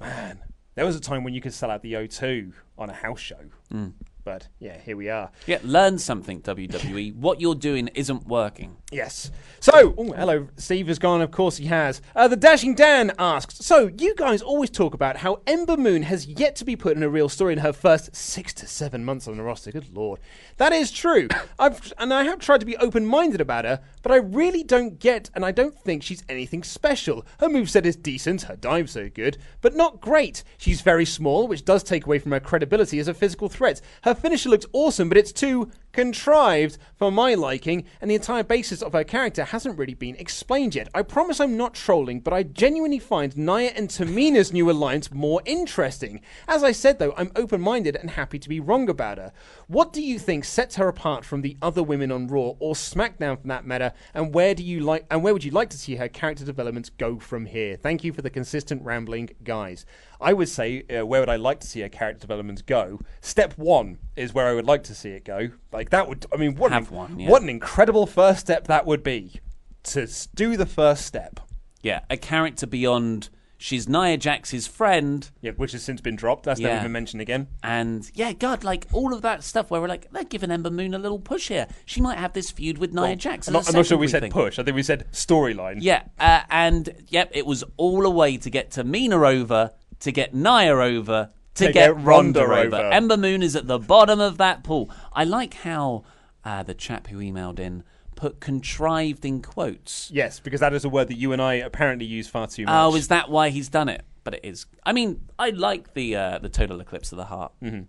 man, there was a time when you could sell out the O2 on a house show. Mm. But yeah, here we are. Yeah, learn something, WWE. what you're doing isn't working. Yes. So, ooh, hello, Steve has gone. Of course, he has. Uh, the Dashing Dan asks So, you guys always talk about how Ember Moon has yet to be put in a real story in her first six to seven months on the roster. Good lord. That is true. I've And I have tried to be open minded about her, but I really don't get and I don't think she's anything special. Her moveset is decent, her dives are good, but not great. She's very small, which does take away from her credibility as a physical threat. Her finisher looks awesome, but it's too contrived for my liking, and the entire basis of her character hasn't really been explained yet. I promise I'm not trolling, but I genuinely find Nia and Tamina's new alliance more interesting. As I said, though, I'm open minded and happy to be wrong about her. What do you think sets her apart from the other women on Raw or SmackDown for that matter, and where do you like and where would you like to see her character developments go from here? Thank you for the consistent rambling, guys. I would say, uh, where would I like to see her character developments go? Step one is where I would like to see it go. Like that would, I mean, what Have an, one, yeah. what an incredible first step that would be to do the first step. Yeah, a character beyond. She's Nia Jax's friend. Yeah, which has since been dropped. That's Yeah. never been mentioned again. And yeah, God, like all of that stuff where we're like, they're giving Ember Moon a little push here. She might have this feud with Nia Jax. I'm as not, a I'm not sure we said thing. push. I think we said storyline. Yeah, uh, and yep, it was all a way to get Tamina over, to get Nia over, to, To get, get Ronda, over. over. Ember Moon is at the bottom of that pool. I like how uh, the chap who emailed in put contrived in quotes. Yes, because that is a word that you and I apparently use far too much. Oh, is that why he's done it? But it is. I mean, I like the uh, the total eclipse of the heart. Mm-hmm.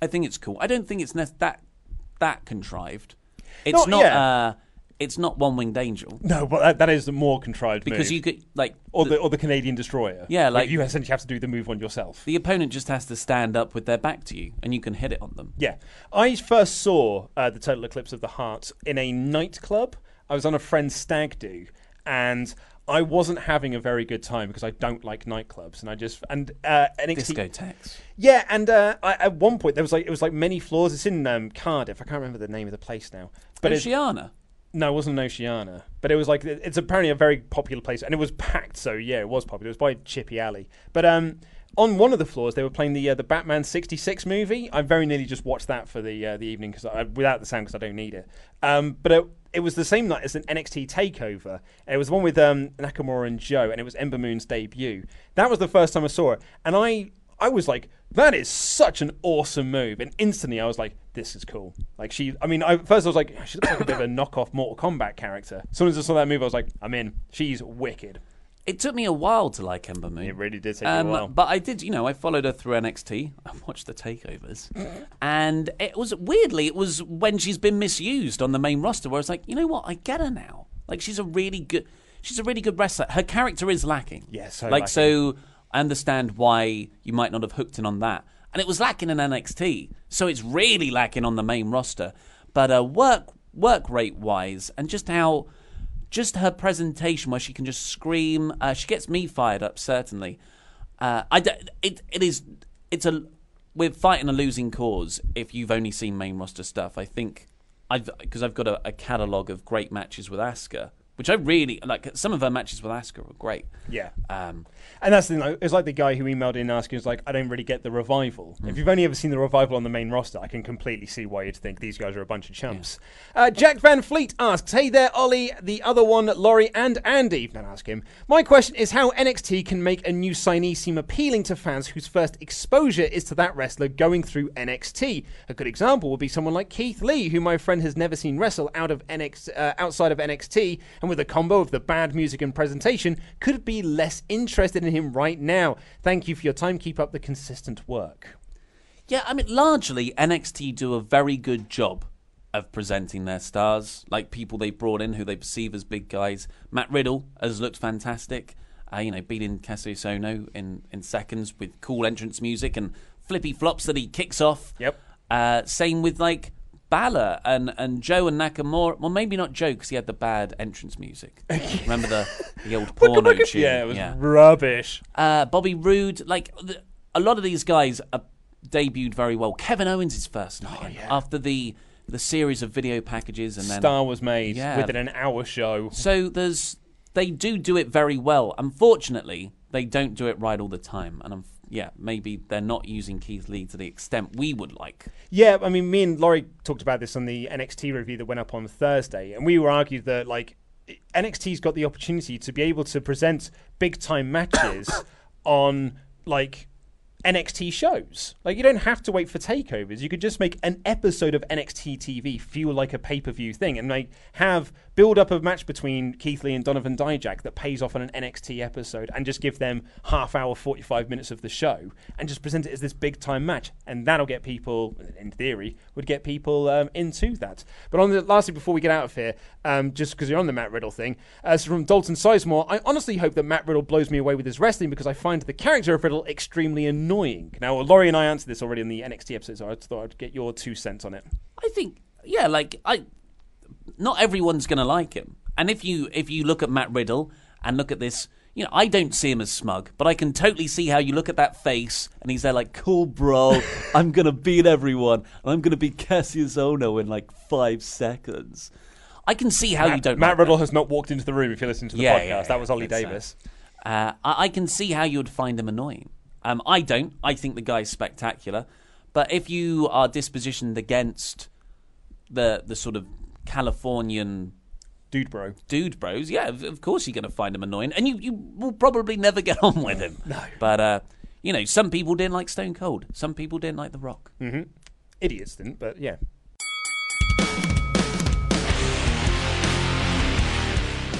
I think it's cool. I don't think it's ne- that that contrived. It's Not- not. yeah. Uh, it's not one winged angel No, but that, that is the more contrived because move. you could like or the or the Canadian destroyer. Yeah, like- you essentially have to do the move on yourself. the opponent just has to stand up with their back to you, and you can hit it on them. Yeah, I first saw uh, the total eclipse of the heart in a nightclub. I was on a friend's stag do, and I wasn't having a very good time because I don't like nightclubs, and I just and uh, NXT. Discotheques. Yeah, and uh, I, at one point there was like it was like many floors. It's in um, Cardiff. I can't remember the name of the place now. But it's, Oceana. No, it wasn't an Oceana, but it was like it's apparently a very popular place, and it was packed. So yeah, it was popular. It was by Chippy Alley, but um, on one of the floors they were playing the uh, the Batman '66 movie. I very nearly just watched that for the uh, the evening because without the sound because I don't need it. Um, but it, it was the same night as an NXT takeover. It was one with um, Nakamura and Joe, and it was Ember Moon's debut. That was the first time I saw it, and I I was like, that is such an awesome move. And instantly I was like, this is cool. Like she, I mean, I, first I was like, she looks like a bit of a knockoff Mortal Kombat character. As soon as I saw that move, I was like, I'm in. She's wicked. It took me a while to like Ember Moon. It really did take Um, a while. But I did, you know, I followed her through NXT. I watched the takeovers, and it was weirdly, it was when she's been misused on the main roster, where I was like, you know what, I get her now. Like she's a really good, she's a really good wrestler. Her character is lacking. Yeah, so like lacking. so. I understand why you might not have hooked in on that, and it was lacking in NXT, so it's really lacking on the main roster. But uh, work work rate wise, and just how just her presentation where she can just scream. Uh, she gets me fired up certainly. Uh, I d- it it is it's a we're fighting a losing cause if you've only seen main roster stuff. I think I've because I've got a, a catalog of great matches with Asuka, which I really like. Some of her matches with Asuka were great. Yeah. Um, And that's the thing. like, It's like the guy who emailed in asking, "Was like, I don't really get the revival." Hmm. If you've only ever seen the revival on the main roster, I can completely see why you'd think these guys are a bunch of chumps. Uh, Jack Van Fleet asks, "Hey there, Ollie, the other one, Laurie, and Andy." Then ask him. My question is how NXT can make a new signee seem appealing to fans whose first exposure is to that wrestler going through NXT. A good example would be someone like Keith Lee, who my friend has never seen wrestle out of NX, uh, outside of NXT, and with a combo of the bad music and presentation, could be less interested in him right now. Thank you for your time. Keep up the consistent work. Yeah, I mean, largely NXT do a very good job of presenting their stars, like people they brought in who they perceive as big guys. Matt Riddle has looked fantastic, uh, you know, beating Kassius in, in seconds with cool entrance music and flippy flops that he kicks off. Yep. Uh, same with like Balor and, and Joe and Nakamura. Well, maybe not Joe because he had the bad entrance music. Remember the, the old porno tune? Yeah, it was rubbish. uh, Bobby Roode, like the, a lot of these guys are debuted very well. Kevin Owens is first Oh, night in, after the the series of video packages, and then Star was made Yeah. within an hour show. so there's they do do it very well. Unfortunately, they don't do it right all the time, and I'm, yeah, maybe they're not using Keith Lee to the extent we would like. Yeah, I mean, me and Laurie talked about this on the NXT review that went up on Thursday, and we were argued that like NXT's got the opportunity to be able to present big time matches on like NXT shows. Like you don't have to wait for takeovers. You could just make an episode of NXT TV feel like a pay per view thing, and like have build up a match between Keith Lee and Donovan Dijak that pays off on an NXT episode, and just give them half hour, forty five minutes of the show, and just present it as this big time match, and that'll get people, in theory, would get people um, into that. But on the lastly, before we get out of here, um, just because you're on the Matt Riddle thing, as from Dalton Sizemore, I honestly hope that Matt Riddle blows me away with his wrestling because I find the character of Riddle extremely annoying. Now, Laurie and I answered this already in the NXT episode, so I thought I'd get your two cents on it. I think, yeah, like I, not everyone's going to like him. And if you if you look at Matt Riddle and look at this, you know, I don't see him as smug, but I can totally see how you look at that face and he's there like, "Cool, bro, I'm gonna beat everyone, and I'm gonna beat Kassius Ohno in like five seconds." I can see how you don't. Matt like Riddle that. has not walked into the room if you listen to the Yeah, podcast. yeah, that was Ollie Davis. Uh, I, I can see how you would find him annoying. Um, I don't. I think the guy's spectacular. But if you are dispositioned against the the sort of Californian Dude, bro. dude bros, yeah, of, of course you're going to find him annoying, and you, you will probably never get on with him. No. But uh, you know, some people didn't like Stone Cold. Some people didn't like The Rock. Idiots didn't, but yeah.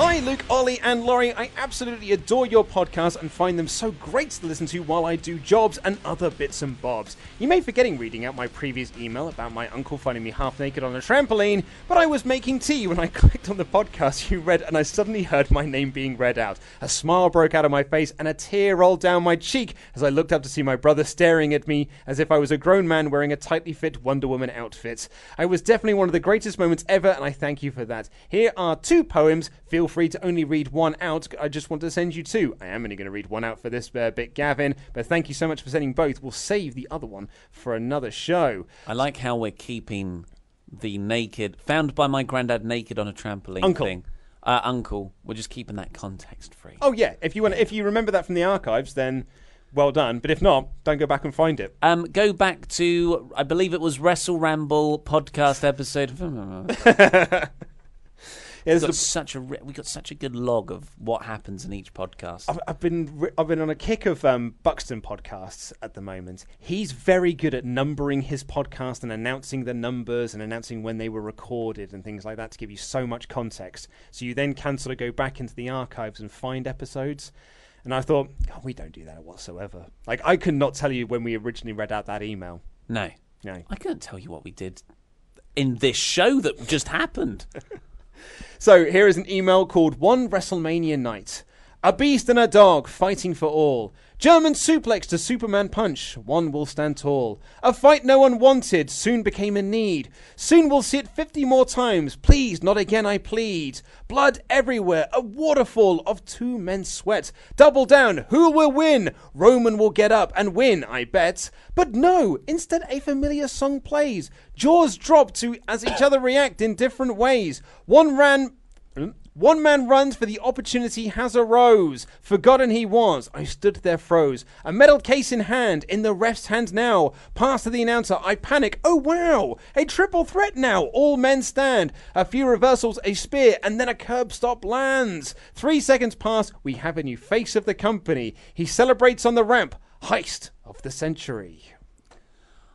Hi, Luke, Ollie, and Laurie. I absolutely adore your podcast and find them so great to listen to while I do jobs and other bits and bobs. You may be forgetting reading out my previous email about my uncle finding me half naked on a trampoline, but I was making tea when I clicked on the podcast you read and I suddenly heard my name being read out. A smile broke out of my face and a tear rolled down my cheek as I looked up to see my brother staring at me as if I was a grown man wearing a tightly fit Wonder Woman outfit. I was definitely one of the greatest moments ever, and I thank you for that. Here are two poems. Feel free to only read one out. I just want to send you two. I am only going to read one out for this uh, bit, Gavin, but thank you so much for sending both. We'll save the other one for another show. I like how we're keeping the naked, found by my granddad naked on a trampoline Uncle. thing. Uh, uncle, we're just keeping that context free. Oh yeah, if you want, if you remember that from the archives, then well done. But if not, don't go back and find it. Um, go back to I believe it was Wrestle Ramble podcast episode. Yeah, we there's got a- such a we got such a good log of what happens in each podcast. I've, I've been I've been on a kick of um, Buxton podcasts at the moment. He's very good at numbering his podcast and announcing the numbers and announcing when they were recorded and things like that to give you so much context. So you then can sort of go back into the archives and find episodes. And I thought, oh, we don't do that whatsoever. Like I could not tell you when we originally read out that email. No, No. I couldn't tell you what we did in this show that just happened. So here is an email called One WrestleMania Night. A beast and a dog fighting for all. German suplex to Superman punch. One will stand tall. A fight no one wanted soon became a need. Soon we'll see it 50 more times. Please, not again, I plead. Blood everywhere. A waterfall of two men's sweat. Double down. Who will win? Roman will get up and win, I bet. But no, instead a familiar song plays. Jaws drop to as each other react in different ways. One ran one man runs for the opportunity has arose. Forgotten he was. I stood there froze. A metal case in hand, in the ref's hand now. Pass to the announcer. I panic. Oh wow! A triple threat now. All men stand. A few reversals, a spear, and then a Curb Stomp lands. Three seconds pass. We have a new face of the company. He celebrates on the ramp. Heist of the century.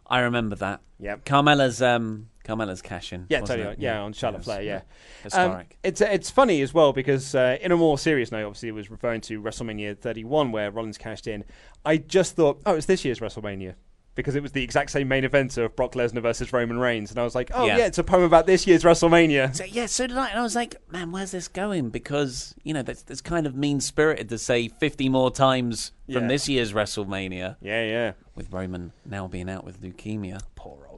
I remember that. Yep. Carmella's um Carmella's cashing. Yeah, totally. it? Yeah, on Charlotte Flair. Yeah, Historic. Um, it's it's funny as well because uh, in a more serious note, obviously, it was referring to WrestleMania 31 where Rollins cashed in. I just thought, oh, it's this year's WrestleMania because it was the exact same main event of Brock Lesnar versus Roman Reigns, and I was like, oh Yeah. yeah, it's a poem about this year's WrestleMania. So, yeah, so did I. And I was like, man, where's this going? Because, you know, that's, that's kind of mean spirited to say 50 more times from this year's WrestleMania, Yeah, yeah. with Roman now being out with leukemia. Poor old.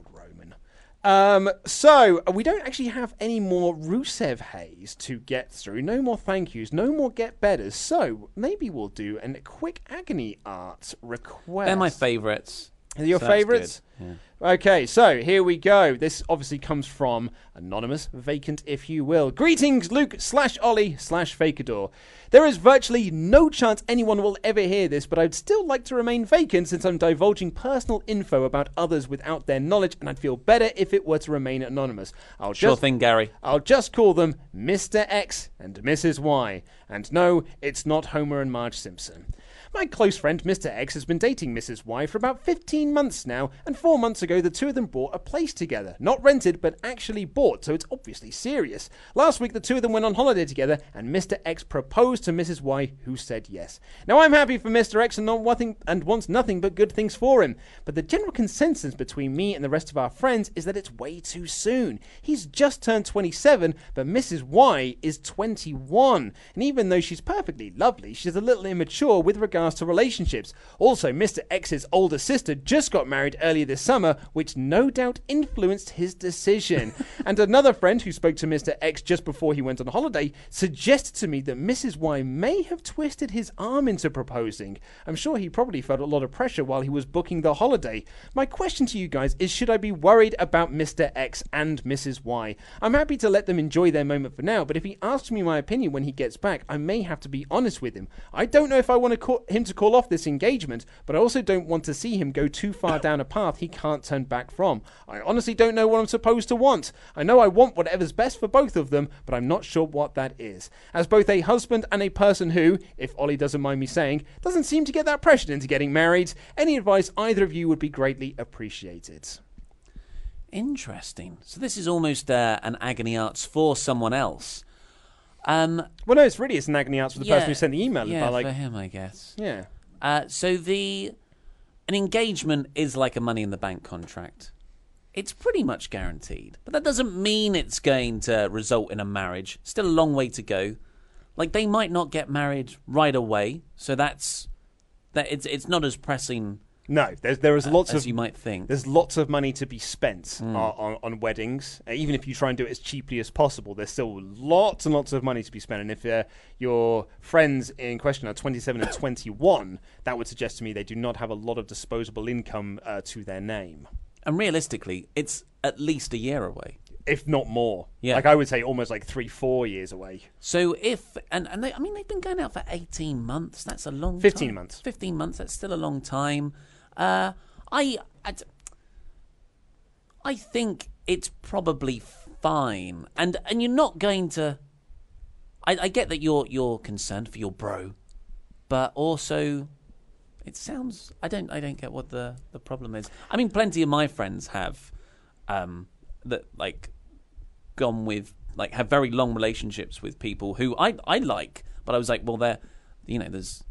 Um, so we don't actually have any more Rusev Hayes to get through. No more thank yous. No more get betters. So maybe we'll do a quick agony aunt request. They're my favourites. Are your So favourites? good, Okay, so here we go. This obviously comes from anonymous, vacant, if you will. Greetings, Luke slash Ollie slash Fakador. There is virtually no chance anyone will ever hear this, but I'd still like to remain vacant since I'm divulging personal info about others without their knowledge, and I'd feel better if it were to remain anonymous. I'll Sure just thing, Gary. I'll just call them Mr. X and Mrs. Y. And no, it's not Homer and Marge Simpson. My close friend Mr. X has been dating Mrs. Y for about 15 months now, and four months ago the two of them bought a place together. Not rented, but actually bought, so it's obviously serious. Last week the two of them went on holiday together, and Mr. X proposed to Mrs. Y, who said yes. Now I'm happy for Mr. X and, not nothing, and wants nothing but good things for him, but the general consensus between me and the rest of our friends is that it's way too soon. He's just turned 27, but Mrs. Y is 21, and even though she's perfectly lovely, she's a little immature with regards to relationships. Also, Mr. X's older sister just got married earlier this summer, which no doubt influenced his decision. and another friend who spoke to Mr. X just before he went on holiday suggested to me that Mrs. Y may have twisted his arm into proposing. I'm sure he probably felt a lot of pressure while he was booking the holiday. My question to you guys is should I be worried about Mr. X and Mrs. Y? I'm happy to let them enjoy their moment for now, but if he asks me my opinion when he gets back, I may have to be honest with him. I don't know if I want to him to call off this engagement, but I also don't want to see him go too far down a path he can't turn back from. I honestly don't know what I'm supposed to want. I know I want whatever's best for both of them, but I'm not sure what that is. As both a husband and a person who, if Ollie doesn't mind me saying, doesn't seem to get that pressured into getting married, any advice either of you would be greatly appreciated. Interesting. So this is almost uh, an agony aunts for someone else. Um, Well, no, it's really it's an agony aunts for the person who sent the email. Yeah, like, for him, I guess. yeah, Uh, so the an engagement is like a money in the bank contract. It's pretty much guaranteed, but that doesn't mean it's going to result in a marriage. Still a long way to go. Like they might not get married right away, so that's that. It's it's not as pressing no, there's there is lots as of you might think. There's lots of money to be spent uh, on, on weddings. Uh, even if you try and do it as cheaply as possible, there's still lots and lots of money to be spent. And if uh, your friends in question are 27 and 21, that would suggest to me they do not have a lot of disposable income uh, to their name. And realistically, it's at least a year away. if not more. Yeah. Like I would say, almost like three, four years away. So if and and they, I mean they've been going out for eighteen months. That's a long. 15 time. months. Fifteen months. That's still a long time. Uh, I, I I think it's probably fine, and and you're not going to. I, I get that you're you're concerned for your bro, but also, it sounds. I don't. I don't get what the the problem is. I mean, plenty of my friends have, um, that like gone with like have very long relationships with people who I I like, but I was like, well, they're you know, there's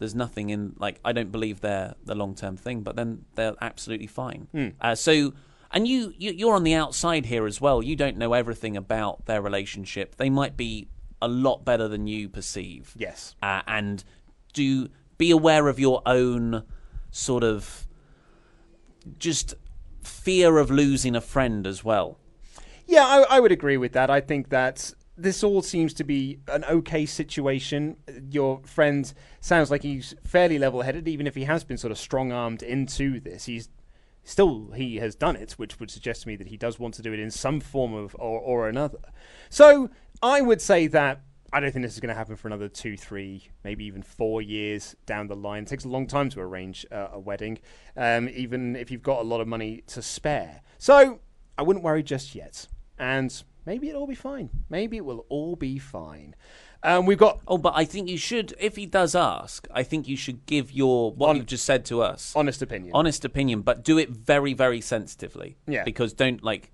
there's nothing in like I don't believe they're the long term thing, but then they're absolutely fine. Uh, so. And you, you, you're on the outside here as well. You don't know everything about their relationship. They might be a lot better than you perceive. Yes. Uh, and do be aware of your own sort of just fear of losing a friend as well. Yeah, I, I would agree with that. I think that this all seems to be an okay situation. Your friend sounds like he's fairly level headed, even if he has been sort of strong armed into this. He's still he has done it, which would suggest to me that he does want to do it in some form of or, or another. So I would say that I don't think this is going to happen for another two, three, maybe even four years down the line. It takes a long time to arrange uh, a wedding, um, even if you've got a lot of money to spare. So I wouldn't worry just yet, and maybe it'll all be fine. Maybe it will all be fine. Um, we've got Oh, but I think you should, if he does ask, I think you should give your what you've just said to us, honest opinion. honest opinion, but do it very, very sensitively. Yeah. Because don't like,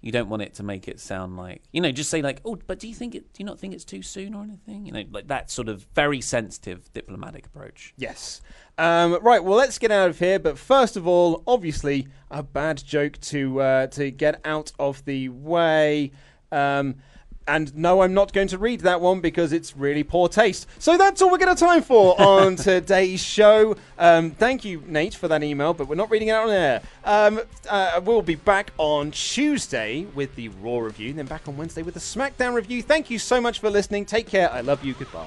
you don't want it to make it sound like you know, just say like, oh, but do you think it? Do you not think it's too soon or anything? You know, like that sort of very sensitive diplomatic approach. Yes. Um, right. Well, let's get out of here. But first of all, obviously, a bad joke to uh, to get out of the way. Um, and no, I'm not going to read that one because it's really poor taste. So that's all we're going to have time for on today's show. Um, thank you, Nate, for that email, but we're not reading it out on air. Um, uh, we'll be back on Tuesday with the Raw review, then back on Wednesday with the SmackDown review. Thank you so much for listening. Take care. I love you. Goodbye.